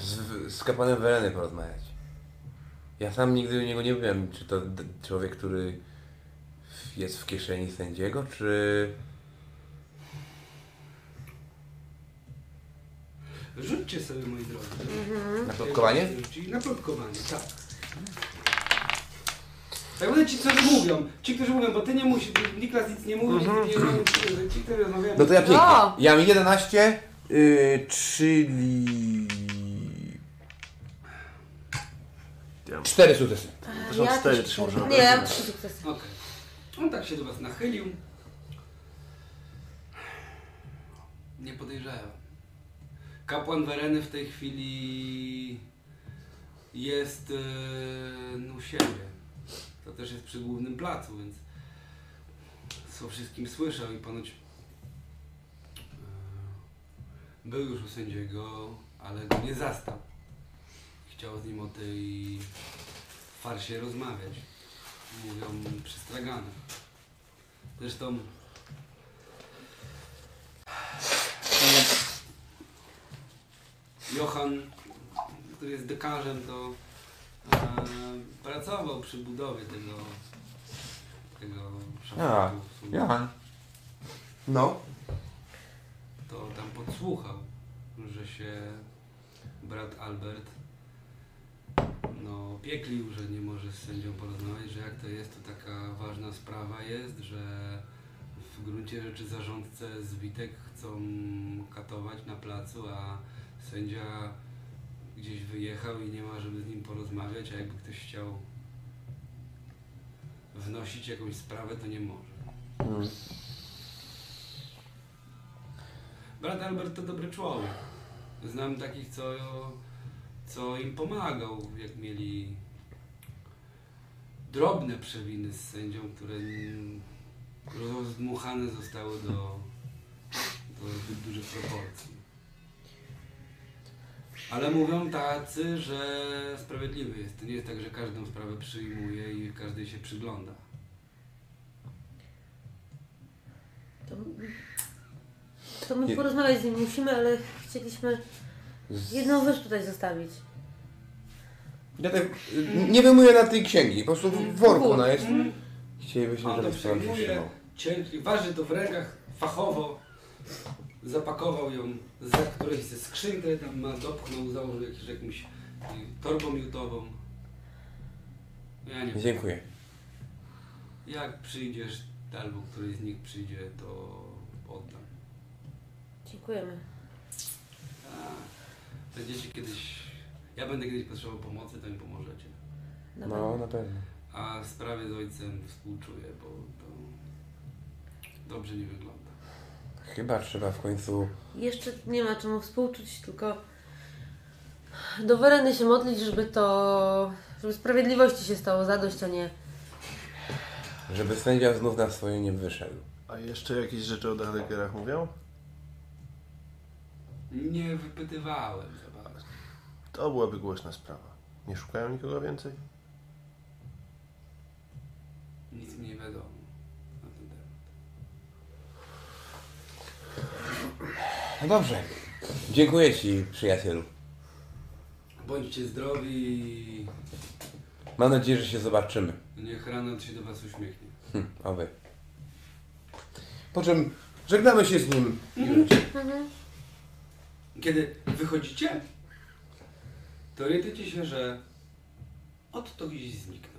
z, z kapłanem Wereny porozmawiać. Ja sam nigdy u niego nie byłem, czy to człowiek, który jest w kieszeni sędziego, czy... Rzućcie sobie, moi drodzy. Na plotkowanie? Na plotkowanie, tak. Tak będę ci, którzy mówią. Ci, którzy mówią, bo ty nie musisz, Niklas nic nie mówi, ty nie, ci, którzy rozmawiają. No to ja pięknie. O! Ja mam 11, yy, czyli... Cztery sukcesy. To są Ja cztery, trzy może. Nie, ja mam trzy sukcesy. Okej. On tak się do was nachylił. Nie podejrzewam. Kapłan Wereny w tej chwili jest yy, u siebie. To też jest przy głównym placu, więc o wszystkim słyszał i ponoć yy, był już u sędziego, ale go nie zastał. Chciał z nim o tej farsie rozmawiać mówią przestragane. Zresztą Johan, który jest dekarzem, to e, pracował przy budowie tego tego szafatu. w sumie. No. To tam podsłuchał, że się brat Albert no, pieklił, że nie może z sędzią porozmawiać, że jak to jest, to taka ważna sprawa jest, że w gruncie rzeczy zarządcę zwitek chcą katować na placu, a sędzia gdzieś wyjechał i nie ma, żeby z nim porozmawiać, a jakby ktoś chciał wnosić jakąś sprawę, to nie może. Brat Albert to dobry człowiek. Znam takich, co, co im pomagał, jak mieli drobne przewiny z sędzią, które mm, rozdmuchane zostały do, do zbyt dużych proporcji. Ale mówią tacy, że sprawiedliwy jest. To nie jest tak, że każdą sprawę przyjmuje i każdej się przygląda. To, to my Nie- porozmawiać z nim musimy, ale chcieliśmy jedną rzecz tutaj zostawić. Ja tak nie wyjmuję na tej księgi, po prostu w worku ona jest. Mhm. Chcielibyśmy, żeby ciężki, waży to w rękach fachowo, zapakował ją za którejś ze skrzynkę, tam ma, dopchnął, założył jakiś, jakąś y, torbą miutową. Ja nie wiem. Dziękuję. Jak przyjdziesz, albo któryś z nich przyjdzie, to oddam. Dziękujemy. A, będziecie kiedyś, ja będę kiedyś potrzebował pomocy, to mi pomożecie. Na No, pewno. na pewno. A w sprawie z ojcem współczuję, bo to dobrze nie wygląda. Chyba trzeba w końcu... Jeszcze nie ma czemu współczuć, tylko do Wereny się modlić, żeby to, żeby sprawiedliwości się stało zadość, a nie Żeby sędzia znów na swoje nie wyszedł. A jeszcze jakieś rzeczy o Dachdekerach mówią? Nie wypytywałem za bardzo. To byłaby głośna sprawa. Nie szukają nikogo więcej? Nic mi nie wiadomo na ten temat. No dobrze. Dziękuję Ci, przyjacielu. Bądźcie zdrowi Mam nadzieję, że się zobaczymy. niech Ranat się do Was uśmiechnie. Hm, oby. Po czym żegnamy się z nim. Kiedy wychodzicie, to orientujecie się, że od to gdzieś zniknął.